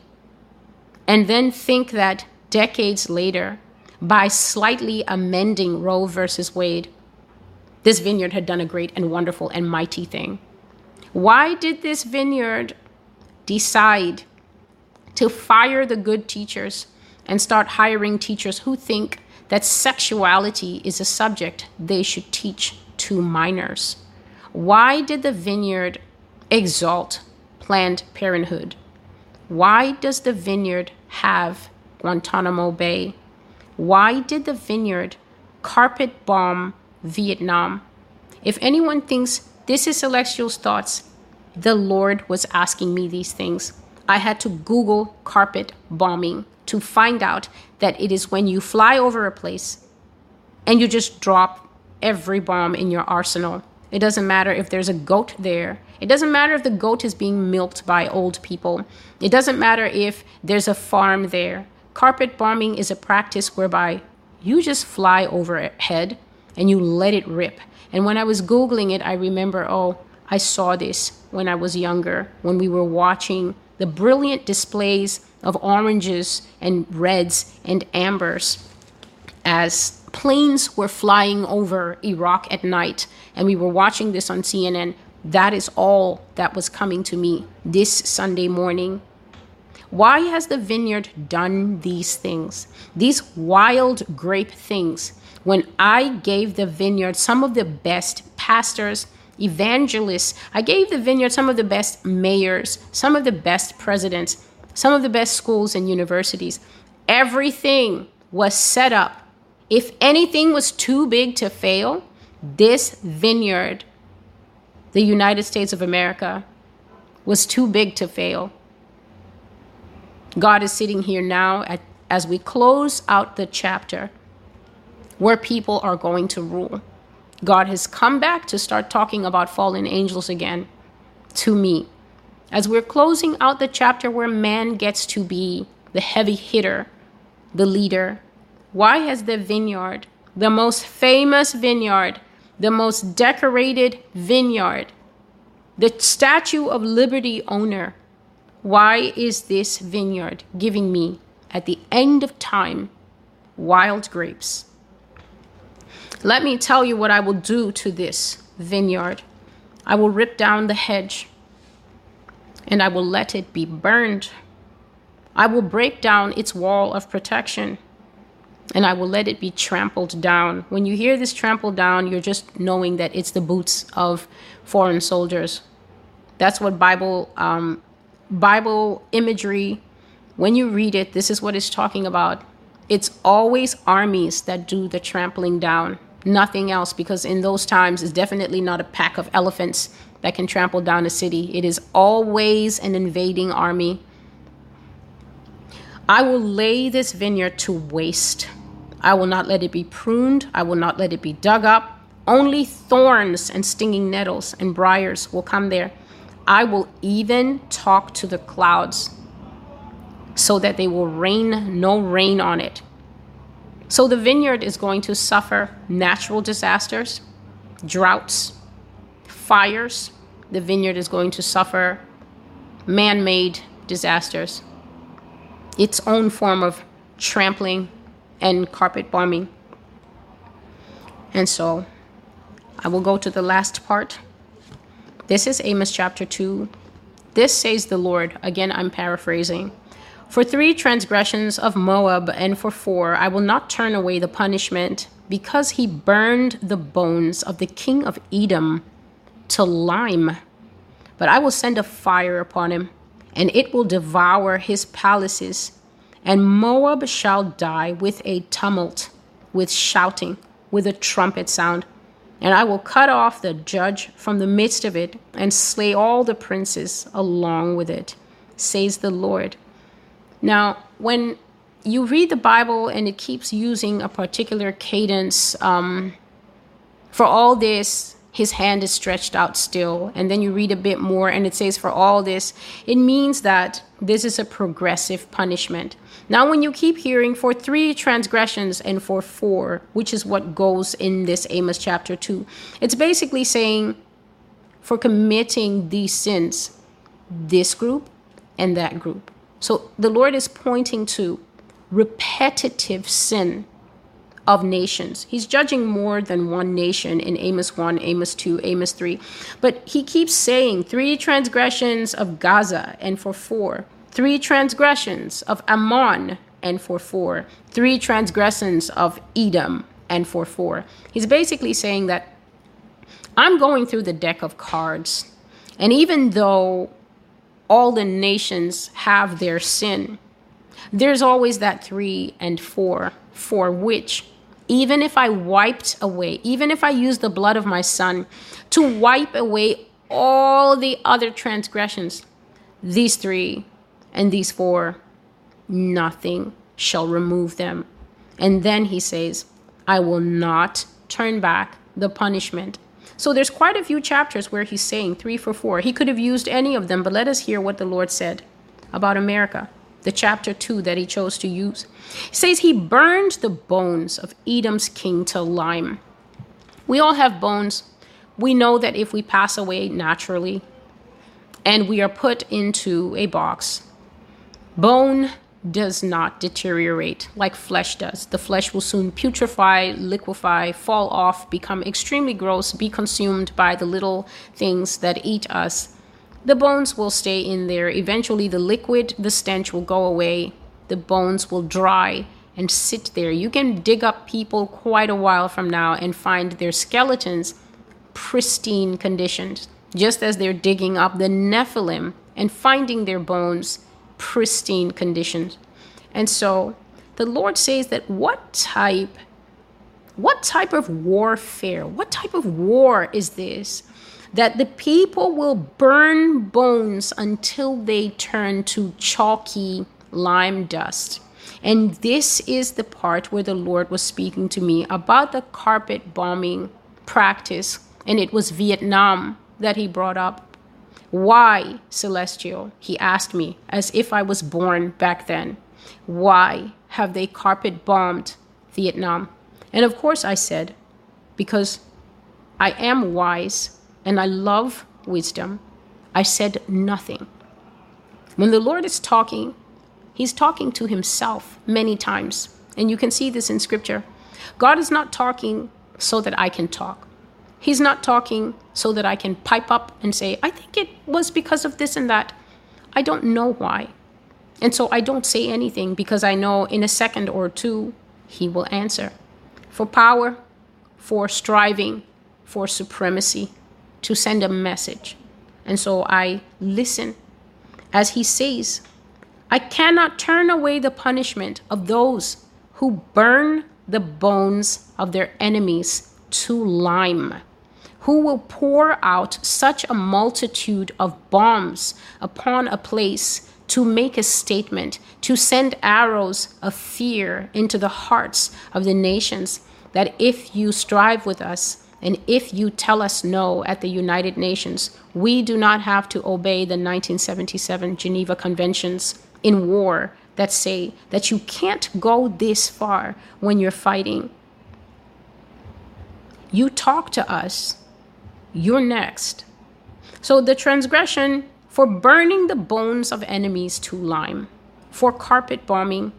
and then think that decades later, by slightly amending Roe versus Wade, this vineyard had done a great and wonderful and mighty thing. Why did this vineyard decide to fire the good teachers and start hiring teachers who think that sexuality is a subject they should teach to minors? Why did the vineyard exalt Planned Parenthood? Why does the vineyard have Guantanamo Bay? Why did the vineyard carpet bomb Vietnam? If anyone thinks this is Celestial's thoughts, the Lord was asking me these things. I had to Google carpet bombing to find out that it is when you fly over a place and you just drop every bomb in your arsenal. It doesn't matter if there's a goat there. It doesn't matter if the goat is being milked by old people. It doesn't matter if there's a farm there. Carpet bombing is a practice whereby you just fly overhead and you let it rip. And when I was Googling it, I remember, oh, I saw this when I was younger, when we were watching the brilliant displays of oranges and reds and ambers as planes were flying over Iraq at night and we were watching this on CNN. That is all that was coming to me this Sunday morning. Why has the vineyard done these things? These wild grape things. When I gave the vineyard some of the best pastors, evangelists, I gave the vineyard some of the best mayors, some of the best presidents, some of the best schools and universities. Everything was set up. If anything was too big to fail, this vineyard, the United States of America, was too big to fail. God is sitting here now at, as we close out the chapter where people are going to rule. God has come back to start talking about fallen angels again to me. As we're closing out the chapter where man gets to be the heavy hitter, the leader, why has the vineyard, the most famous vineyard, the most decorated vineyard, the Statue of Liberty owner, why is this vineyard giving me, at the end of time, wild grapes? Let me tell you what I will do to this vineyard. I will rip down the hedge and I will let it be burned. I will break down its wall of protection and I will let it be trampled down. When you hear this trampled down, you're just knowing that it's the boots of foreign soldiers. That's what Bible um, Bible imagery. When you read it, this is what it's talking about. It's always armies that do the trampling down, nothing else, because in those times, it's definitely not a pack of elephants that can trample down a city. It is always an invading army I will lay this vineyard to waste. I will not let it be pruned. I will not let it be dug up. Only thorns and stinging nettles and briars will come there. I will even talk to the clouds so that they will rain no rain on it. So the vineyard is going to suffer natural disasters, droughts, fires, the vineyard is going to suffer man made disasters, its own form of trampling and carpet bombing. And so I will go to the last part. This is Amos chapter 2. This says the Lord. Again, I'm paraphrasing. For three transgressions of Moab, and for four, I will not turn away the punishment, because he burned the bones of the king of Edom to lime. But I will send a fire upon him, and it will devour his palaces. And Moab shall die with a tumult, with shouting, with a trumpet sound. And I will cut off the judge from the midst of it, and slay all the princes along with it, says the Lord. Now, when you read the Bible and it keeps using a particular cadence, um, for all this, his hand is stretched out still. And then you read a bit more and it says, for all this, it means that this is a progressive punishment. Now, when you keep hearing for three transgressions and for four, which is what goes in this Amos chapter 2, it's basically saying for committing these sins, this group and that group. So the Lord is pointing to repetitive sin of nations. He's judging more than one nation in Amos 1, Amos 2, Amos 3. But he keeps saying three transgressions of Gaza and for four, three transgressions of Ammon and for four, three transgressions of Edom and for four. He's basically saying that I'm going through the deck of cards. And even though all the nations have their sin. There's always that three and four, for which, even if I wiped away, even if I used the blood of my son to wipe away all the other transgressions, these three and these four, nothing shall remove them. And then he says, I will not turn back the punishment so there's quite a few chapters where he's saying three for four. He could have used any of them, but let us hear what the Lord said about America, the chapter two that he chose to use. Says he burned the bones of Edom's king to lime. We all have bones. We know that if we pass away naturally and we are put into a box, bone does not deteriorate like flesh does. The flesh will soon putrefy, liquefy, fall off, become extremely gross, be consumed by the little things that eat us. The bones will stay in there. Eventually, the liquid, the stench will go away. The bones will dry and sit there. You can dig up people quite a while from now and find their skeletons pristine conditions, just as they're digging up the Nephilim and finding their bones pristine conditions. And so the Lord says that what type what type of warfare, what type of war is this? That the people will burn bones until they turn to chalky lime dust. And this is the part where the Lord was speaking to me about the carpet bombing practice. And it was Vietnam that he brought up. Why, Celestial? He asked me, as if I was born back then. Why have they carpet bombed Vietnam? And of course, I said, because I am wise and I love wisdom. I said nothing. When the Lord is talking, He's talking to Himself many times. And you can see this in Scripture. God is not talking so that I can talk. He's not talking so that I can pipe up and say, I think it was because of this and that. I don't know why. And so I don't say anything because I know in a second or two, he will answer. For power, for striving, for supremacy, to send a message. And so I listen as he says, I cannot turn away the punishment of those who burn the bones of their enemies to lime who will pour out such a multitude of bombs upon a place to make a statement, to send arrows of fear into the hearts of the nations, that if you strive with us, and if you tell us no at the United Nations, we do not have to obey the 1977 Geneva Conventions in war that say that you can't go this far when you're fighting. You talk to us you're next. So the transgression for burning the bones of enemies to lime, for carpet bombing,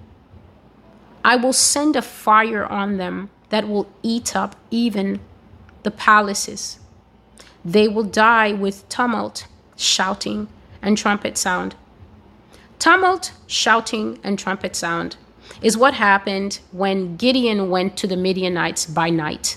I will send a fire on them that will eat up even the palaces. They will die with tumult, shouting, and trumpet sound. Tumult, shouting, and trumpet sound is what happened when Gideon went to the Midianites by night.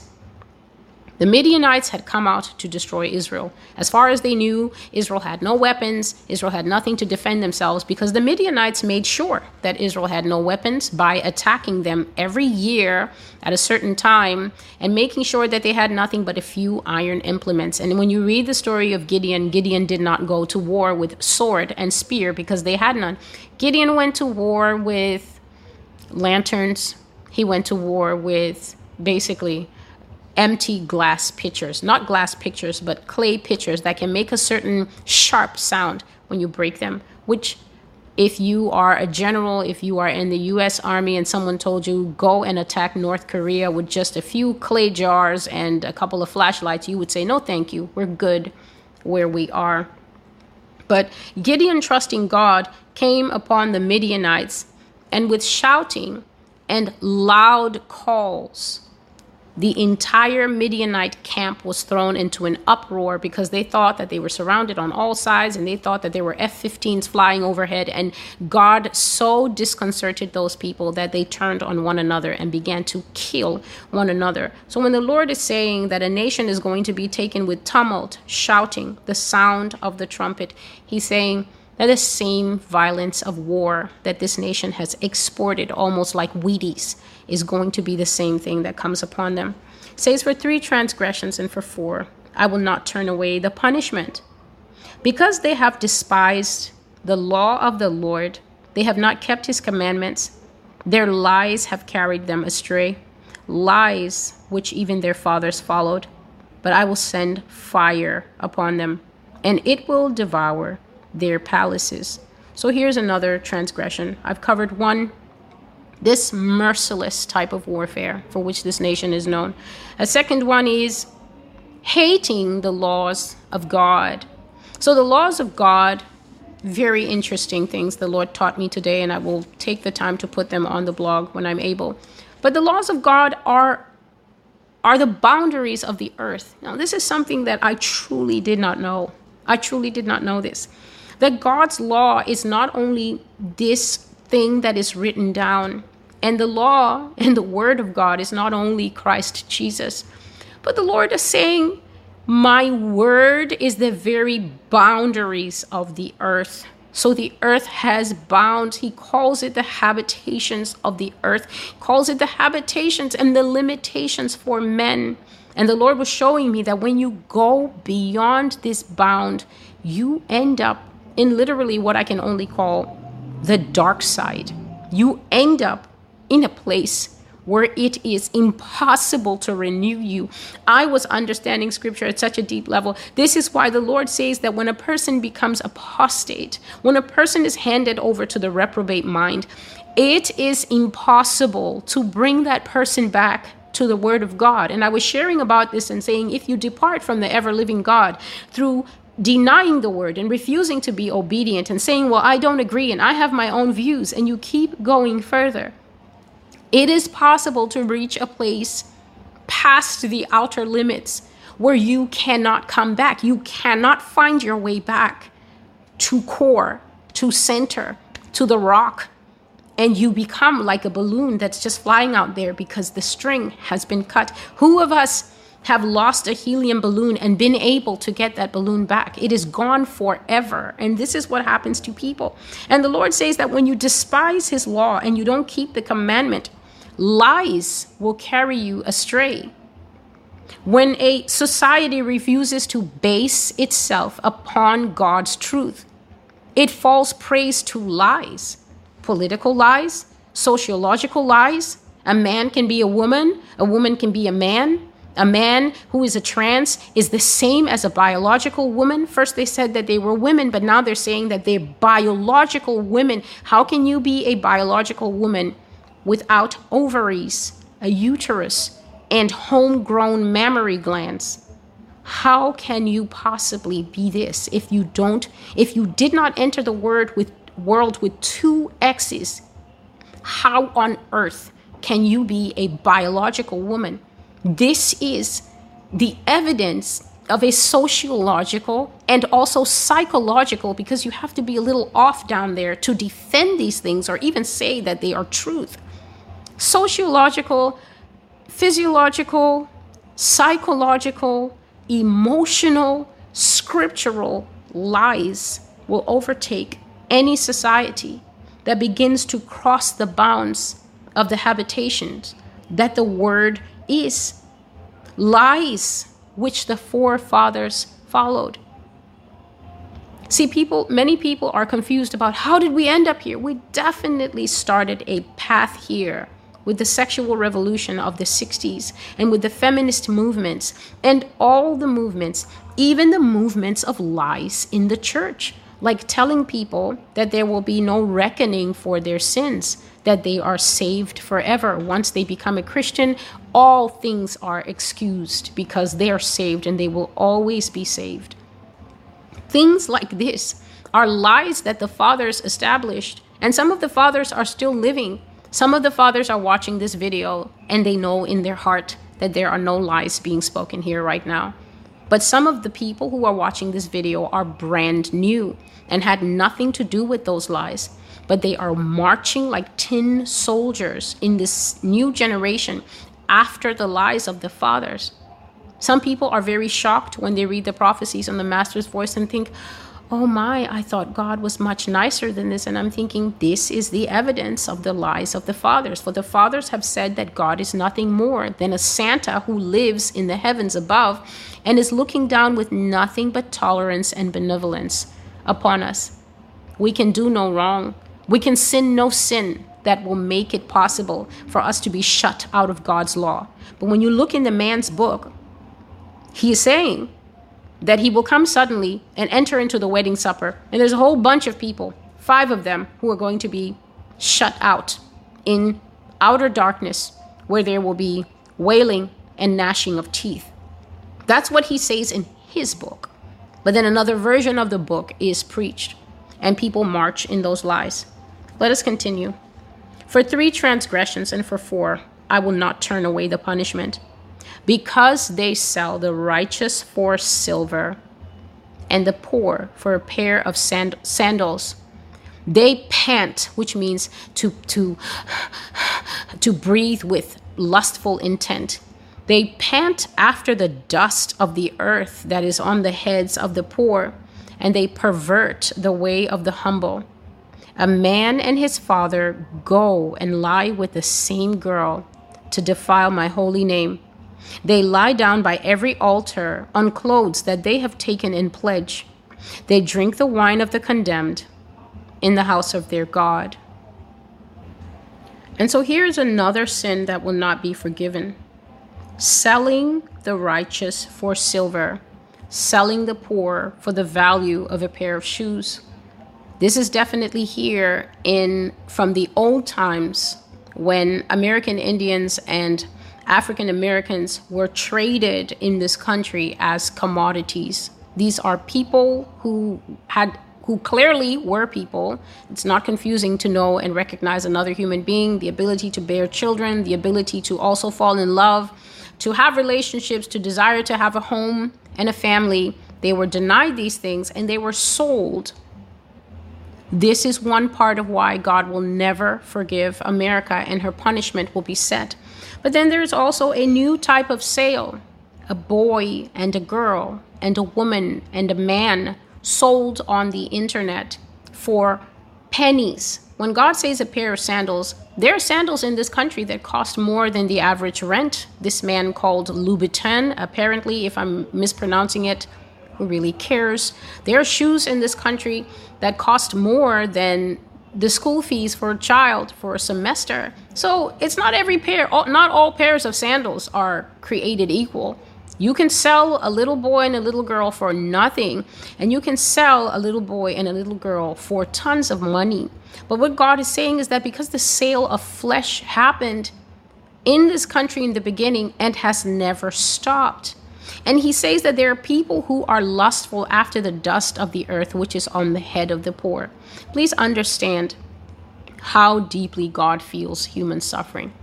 The Midianites had come out to destroy Israel. As far as they knew, Israel had no weapons. Israel had nothing to defend themselves because the Midianites made sure that Israel had no weapons by attacking them every year at a certain time and making sure that they had nothing but a few iron implements. And when you read the story of Gideon, Gideon did not go to war with sword and spear because they had none. Gideon went to war with lanterns, he went to war with basically empty glass pitchers, not glass pitchers, but clay pitchers that can make a certain sharp sound when you break them, which if you are a general, if you are in the US Army and someone told you go and attack North Korea with just a few clay jars and a couple of flashlights, you would say, no, thank you. We're good where we are. But Gideon, trusting God, came upon the Midianites and with shouting and loud calls the entire Midianite camp was thrown into an uproar because they thought that they were surrounded on all sides and they thought that there were F 15s flying overhead. And God so disconcerted those people that they turned on one another and began to kill one another. So when the Lord is saying that a nation is going to be taken with tumult, shouting, the sound of the trumpet, He's saying, that the same violence of war that this nation has exported almost like Wheaties is going to be the same thing that comes upon them. It says, For three transgressions and for four, I will not turn away the punishment. Because they have despised the law of the Lord, they have not kept his commandments, their lies have carried them astray, lies which even their fathers followed. But I will send fire upon them, and it will devour their palaces. So here's another transgression. I've covered one this merciless type of warfare for which this nation is known. A second one is hating the laws of God. So, the laws of God, very interesting things the Lord taught me today, and I will take the time to put them on the blog when I'm able. But the laws of God are are the boundaries of the earth. Now, this is something that I truly did not know. I truly did not know this. That God's law is not only this thing that is written down. And the law and the word of God is not only Christ Jesus, but the Lord is saying, My word is the very boundaries of the earth. So the earth has bounds. He calls it the habitations of the earth, he calls it the habitations and the limitations for men. And the Lord was showing me that when you go beyond this bound, you end up in literally what I can only call the dark side. You end up in a place where it is impossible to renew you. I was understanding scripture at such a deep level. This is why the Lord says that when a person becomes apostate, when a person is handed over to the reprobate mind, it is impossible to bring that person back to the word of God. And I was sharing about this and saying, if you depart from the ever living God through denying the word and refusing to be obedient and saying, Well, I don't agree and I have my own views, and you keep going further. It is possible to reach a place past the outer limits where you cannot come back. You cannot find your way back to core, to center, to the rock. And you become like a balloon that's just flying out there because the string has been cut. Who of us have lost a helium balloon and been able to get that balloon back. It is gone forever. And this is what happens to people. And the Lord says that when you despise his law and you don't keep the commandment, lies will carry you astray. When a society refuses to base itself upon God's truth, it falls prey to lies, political lies, sociological lies. A man can be a woman, a woman can be a man, a man who is a trans is the same as a biological woman. First, they said that they were women, but now they're saying that they're biological women. How can you be a biological woman without ovaries, a uterus, and homegrown mammary glands? How can you possibly be this if you don't, if you did not enter the word with world with two X's? How on earth can you be a biological woman? This is the evidence of a sociological and also psychological, because you have to be a little off down there to defend these things or even say that they are truth. Sociological, physiological, psychological, emotional, scriptural lies will overtake any society that begins to cross the bounds of the habitations that the word is. Lies which the forefathers followed. See, people, many people are confused about how did we end up here? We definitely started a path here with the sexual revolution of the 60s and with the feminist movements and all the movements, even the movements of lies in the church, like telling people that there will be no reckoning for their sins, that they are saved forever. Once they become a Christian, all things are excused because they are saved and they will always be saved. Things like this are lies that the fathers established, and some of the fathers are still living some of the fathers are watching this video and they know in their heart that there are no lies being spoken here right now. But some of the people who are watching this video are brand new and had nothing to do with those lies. But they are marching like tin soldiers in this new generation after the lies of the fathers. Some people are very shocked when they read the prophecies on the Master's voice and think, oh my, I thought God was much nicer than this. And I'm thinking, this is the evidence of the lies of the fathers. For the fathers have said that God is nothing more than a Santa who lives in the heavens above and is looking down with nothing but tolerance and benevolence upon us. We can do no wrong, we can sin no sin that will make it possible for us to be shut out of God's law. But when you look in the man's book, he is saying, that he will come suddenly and enter into the wedding supper. And there's a whole bunch of people, five of them, who are going to be shut out in outer darkness where there will be wailing and gnashing of teeth. That's what he says in his book. But then another version of the book is preached, and people march in those lies. Let us continue. For three transgressions and for four, I will not turn away the punishment because they sell the righteous for silver and the poor for a pair of sand- sandals. They pant, which means to, to, to breathe with lustful intent. They pant after the dust of the earth that is on the heads of the poor, and they pervert the way of the humble. A man and his father go and lie with the same girl to defile my holy name. They lie down by every altar on clothes that they have taken in pledge. They drink the wine of the condemned in the house of their God. And so here's another sin that will not be forgiven selling the righteous for silver, selling the poor for the value of a pair of shoes. This is definitely here in from the old times when American Indians and African Americans were traded in this country as commodities. These are people who had who clearly were people. It's not confusing to know and recognize another human being, the ability to bear children, the ability to also fall in love, to have relationships, to desire to have a home and a family. They were denied these things and they were sold. This is one part of why God will never forgive America and her punishment will be set but then there's also a new type of sale a boy and a girl, and a woman and a man sold on the internet for pennies. When God says a pair of sandals, there are sandals in this country that cost more than the average rent. This man called Louboutin, apparently, if I'm mispronouncing it, who really cares? There are shoes in this country that cost more than the school fees for a child for a semester. So it's not every pair, not all pairs of sandals are created equal. You can sell a little boy and a little girl for nothing, and you can sell a little boy and a little girl for tons of money. But what God is saying is that because the sale of flesh happened in this country in the beginning and has never stopped, And he says that there are people who are lustful after the dust of the earth, which is on the head of the poor. Please understand how deeply God feels human suffering.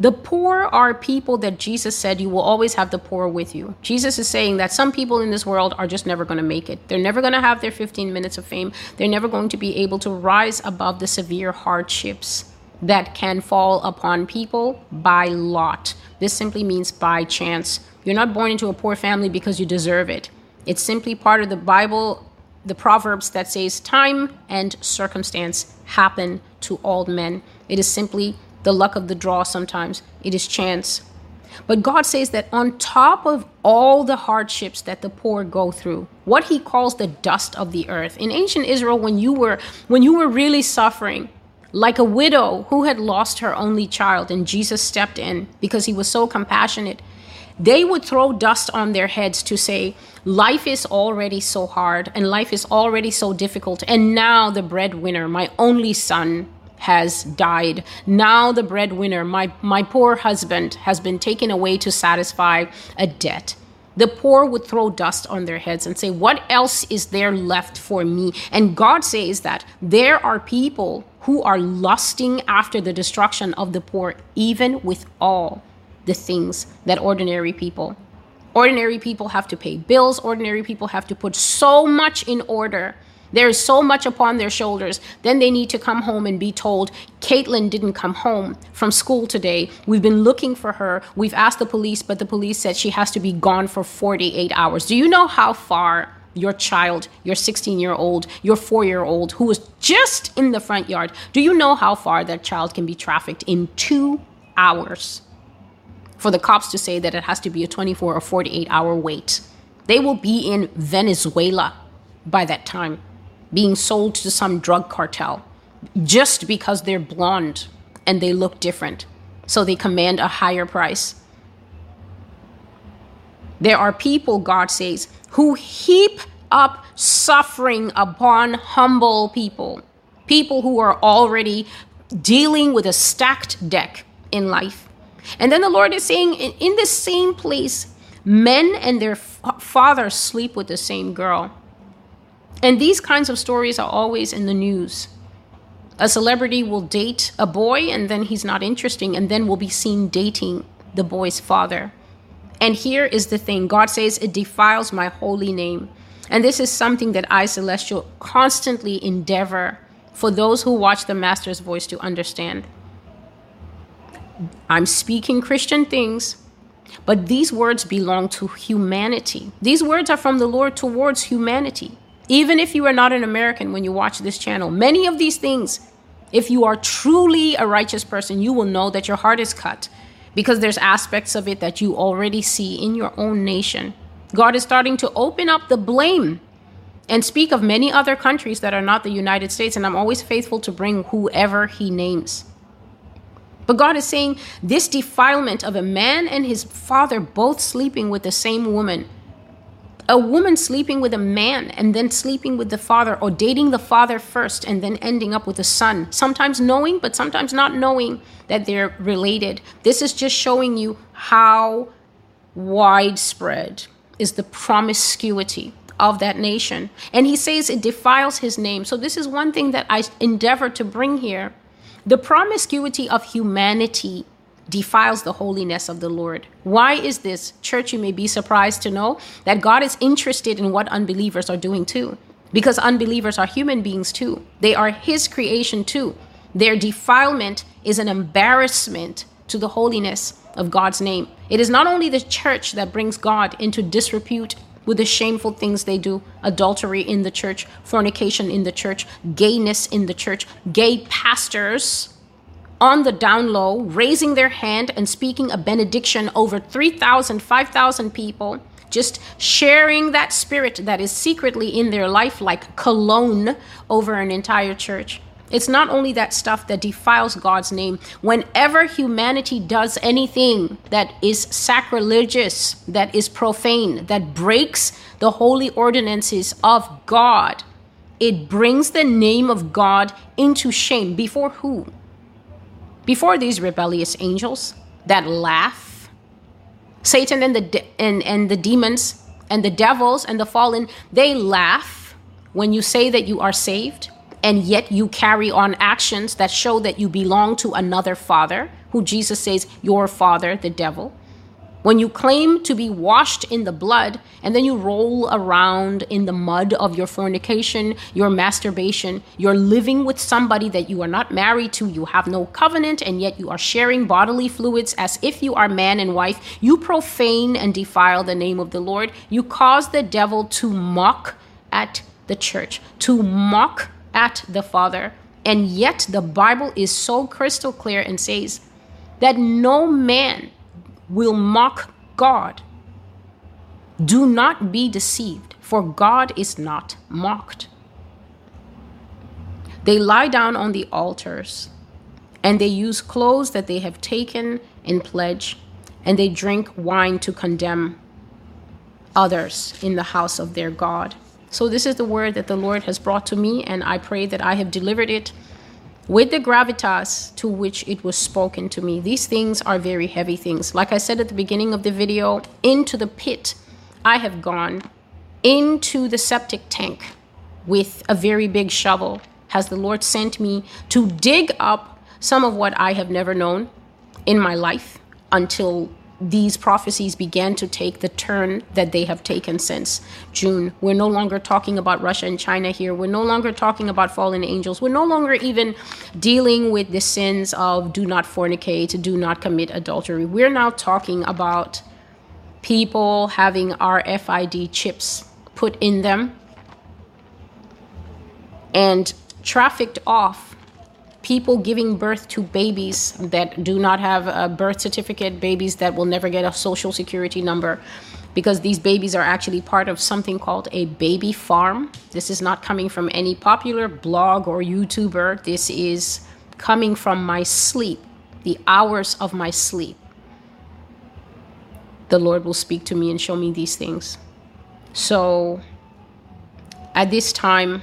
The poor are people that Jesus said you will always have the poor with you. Jesus is saying that some people in this world are just never going to make it. They're never going to have their 15 minutes of fame. They're never going to be able to rise above the severe hardships that can fall upon people by lot. This simply means by chance. You're not born into a poor family because you deserve it. It's simply part of the Bible, the Proverbs that says time and circumstance happen to all men. It is simply the luck of the draw sometimes, it is chance. But God says that on top of all the hardships that the poor go through, what he calls the dust of the earth. In ancient Israel when you were when you were really suffering, like a widow who had lost her only child and Jesus stepped in because he was so compassionate, they would throw dust on their heads to say, Life is already so hard and life is already so difficult. And now the breadwinner, my only son, has died. Now the breadwinner, my, my poor husband, has been taken away to satisfy a debt. The poor would throw dust on their heads and say, What else is there left for me? And God says that there are people who are lusting after the destruction of the poor, even with all the things that ordinary people. Ordinary people have to pay bills, ordinary people have to put so much in order there is so much upon their shoulders. Then they need to come home and be told, Caitlin didn't come home from school today. We've been looking for her. We've asked the police, but the police said she has to be gone for 48 hours. Do you know how far your child, your 16 year old, your four year old, who was just in the front yard, do you know how far that child can be trafficked in two hours? For the cops to say that it has to be a 24 or 48 hour wait. They will be in Venezuela by that time being sold to some drug cartel just because they're blonde and they look different. So they command a higher price. There are people, God says, who heap up suffering upon humble people, people who are already dealing with a stacked deck in life. And then the Lord is saying, in the same place, men and their fathers sleep with the same girl. And these kinds of stories are always in the news. A celebrity will date a boy and then he's not interesting and then will be seen dating the boy's father. And here is the thing God says, It defiles my holy name. And this is something that I, Celestial, constantly endeavor for those who watch the Master's voice to understand. I'm speaking Christian things, but these words belong to humanity. These words are from the Lord towards humanity. Even if you are not an American when you watch this channel, many of these things, if you are truly a righteous person, you will know that your heart is cut because there's aspects of it that you already see in your own nation. God is starting to open up the blame and speak of many other countries that are not the United States. And I'm always faithful to bring whoever He names. But God is saying this defilement of a man and his father both sleeping with the same woman. A woman sleeping with a man and then sleeping with the father or dating the father first and then ending up with the son. Sometimes knowing but sometimes not knowing that they're related. This is just showing you how widespread is the promiscuity of that nation. And he says it defiles his name. So this is one thing that i endeavor to bring here the promiscuity of humanity defiles the holiness of the Lord. Why is this? Church, you may be surprised to know that God is interested in what unbelievers are doing too. Because unbelievers are human beings too. They are His creation too. Their defilement is an embarrassment to the holiness of God's name. It is not only the church that brings God into disrepute with the shameful things they do adultery in the church, fornication in the church, gayness in the church, gay pastors on the down low, raising their hand and speaking a benediction over 3,000, 5,000 people, just sharing that spirit that is secretly in their life like cologne over an entire church. It's not only that stuff that defiles God's name. Whenever humanity does anything that is sacrilegious, that is profane, that breaks the holy ordinances of God, it brings the name of God into shame. Before who? Before these rebellious angels that laugh, Satan and the de- and, and the demons and the devils and the fallen, they laugh when you say that you are saved and yet you carry on actions that show that you belong to another father, who Jesus says, your father, the devil. When you claim to be washed in the blood and then you roll around in the mud of your fornication, your masturbation, you're living with somebody that you are not married to, you have no covenant, and yet you are sharing bodily fluids as if you are man and wife, you profane and defile the name of the Lord. You cause the devil to mock at the church, to mock at the Father. And yet the Bible is so crystal clear and says that no man will mock God. Do not be deceived, for God is not mocked. They lie down on the altars, and they use clothes that they have taken in pledge, and they drink wine to condemn others in the house of their God. So, this is the word that the Lord has brought to me, and I pray that I have delivered it with the gravitas to which it was spoken to me. These things are very heavy things. Like I said at the beginning of the video, into the pit I have gone, into the septic tank with a very big shovel. Has the Lord sent me to dig up some of what I have never known in my life until these prophecies began to take the turn that they have taken since June. We're no longer talking about Russia and China here. We're no longer talking about fallen angels. We're no longer even dealing with the sins of do not fornicate, do not commit adultery. We're now talking about people having RFID chips put in them and trafficked off people giving birth to babies that do not have a birth certificate, babies that will never get a social security number, because these babies are actually part of something called a baby farm. This is not coming from any popular blog or YouTuber. This is coming from my sleep, the hours of my sleep. The Lord will speak to me and show me these things. So at this time,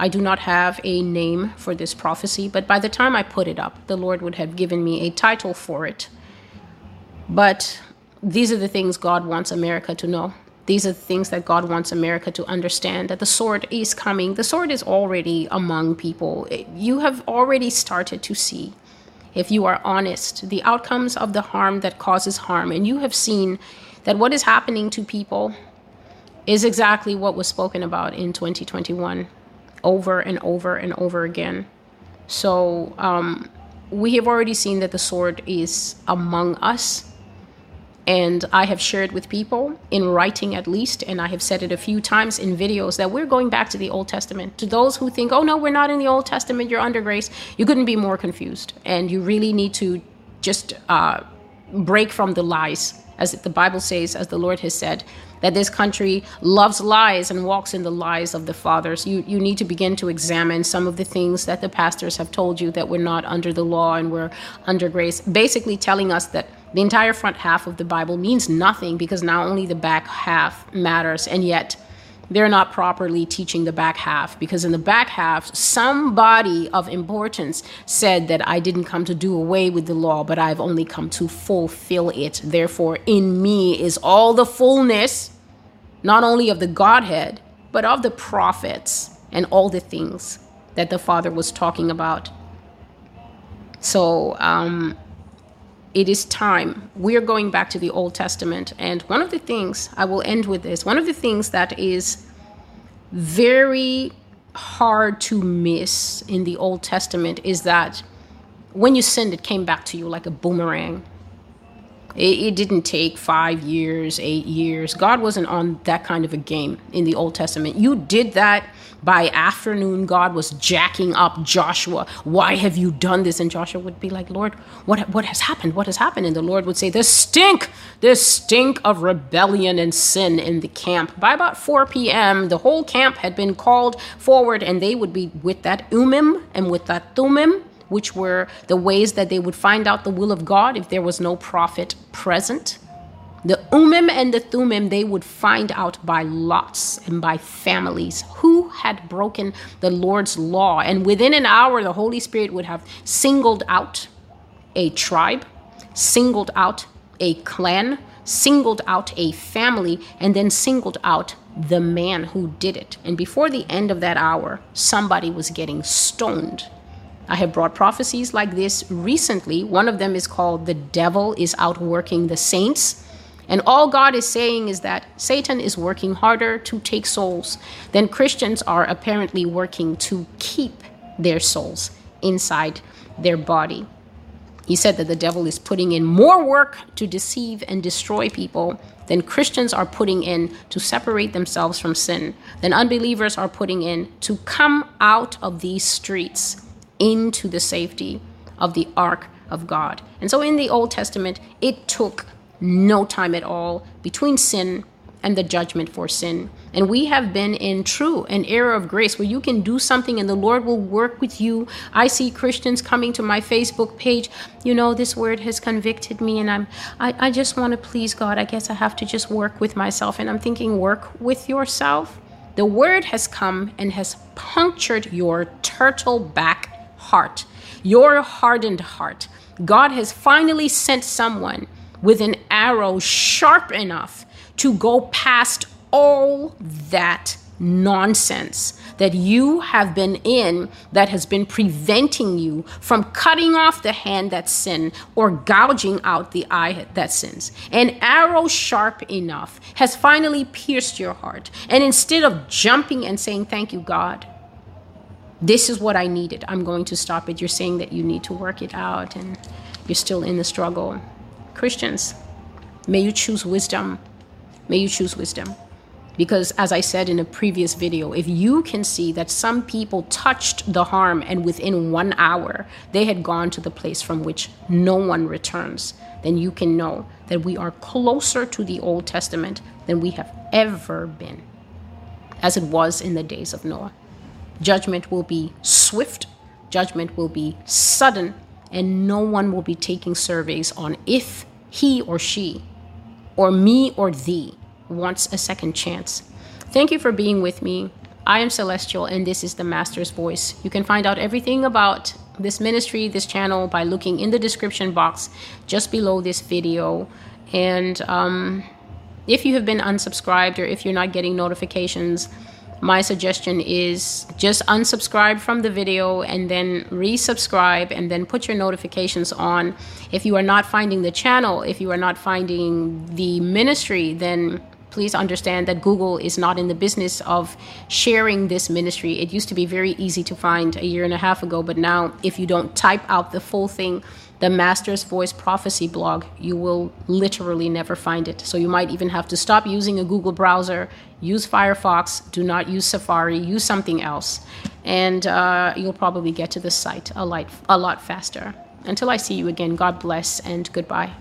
I do not have a name for this prophecy, but by the time I put it up, the Lord would have given me a title for it. But these are the things God wants America to know. These are the things that God wants America to understand that the sword is coming. The sword is already among people. You have already started to see, if you are honest, the outcomes of the harm that causes harm. And you have seen that what is happening to people is exactly what was spoken about in 2021 over and over and over again. So um, we have already seen that the sword is among us. And I have shared with people in writing at least, and I have said it a few times in videos that we're going back to the Old Testament. To those who think, oh no, we're not in the Old Testament, you're under grace, you couldn't be more confused. And you really need to just uh, break from the lies, as the Bible says, as the Lord has said that this country loves lies and walks in the lies of the fathers. You, you need to begin to examine some of the things that the pastors have told you that we're not under the law and we're under grace, basically telling us that the entire front half of the Bible means nothing because now only the back half matters. And yet, they're not properly teaching the back half because in the back half, somebody of importance said that I didn't come to do away with the law, but I've only come to fulfill it. Therefore, in me is all the fullness, not only of the Godhead, but of the prophets and all the things that the Father was talking about. So, um, it is time. We're going back to the Old Testament. And one of the things, I will end with this, one of the things that is very hard to miss in the Old Testament is that when you sinned, it came back to you like a boomerang. It, it, didn't take five years, eight years. God wasn't on that kind of a game in the Old Testament. You did that by afternoon. God was jacking up Joshua. Why have you done this? And Joshua would be like, Lord, what, what has happened? What has happened? And the Lord would say, The stink, the stink of rebellion and sin in the camp. By about 4 p.m., the whole camp had been called forward, and they would be with that Urim and with that Thummim which were the ways that they would find out the will of God if there was no prophet present. The Urim and the Thummim, they would find out by lots and by families who had broken the Lord's law. And within an hour, the Holy Spirit would have singled out a tribe, singled out a clan, singled out a family and then singled out the man who did it. And before the end of that hour, somebody was getting stoned. I have brought prophecies like this recently. One of them is called The Devil is Outworking the Saints. And all God is saying is that Satan is working harder to take souls than Christians are apparently working to keep their souls inside their body. He said that the devil is putting in more work to deceive and destroy people than Christians are putting in to separate themselves from sin, than unbelievers are putting in to come out of these streets into the safety of the ark of God. And so in the Old Testament, it took no time at all between sin and the judgment for sin. And we have been in true an era of grace where you can do something and the Lord will work with you. I see Christians coming to my Facebook page, you know, this word has convicted me and I'm I, I just want to please God. I guess I have to just work with myself. And I'm thinking, work with yourself. The word has come and has punctured your turtle back heart, your hardened heart. God has finally sent someone with an arrow sharp enough to go past all that nonsense that you have been in that has been preventing you from cutting off the hand that sin or gouging out the eye that sins. An arrow sharp enough has finally pierced your heart. And instead of jumping and saying, Thank you, God, this is what I needed, I'm going to stop it, you're saying that you need to work it out and you're still in the struggle. Christians, may you choose wisdom. May you choose wisdom. Because, as I said in a previous video, if you can see that some people touched the harm and within one hour they had gone to the place from which no one returns, then you can know that we are closer to the Old Testament than we have ever been, as it was in the days of Noah. Judgment will be swift, judgment will be sudden, and no one will be taking surveys on if he or she, or me or thee, wants a second chance. Thank you for being with me. I am Celestial, and this is the Master's Voice. You can find out everything about this ministry, this channel, by looking in the description box just below this video. And um, if you have been unsubscribed or if you're not getting notifications, my suggestion is just unsubscribe from the video and then resubscribe and then put your notifications on. If you are not finding the channel, if you are not finding the ministry, then please understand that Google is not in the business of sharing this ministry. It used to be very easy to find a year and a half ago, but now if you don't type out the full thing, the Master's Voice Prophecy blog, you will literally never find it. So you might even have to stop using a Google browser, use Firefox, do not use Safari, use something else, and uh, you'll probably get to the site a a lot faster. Until I see you again, God bless and goodbye.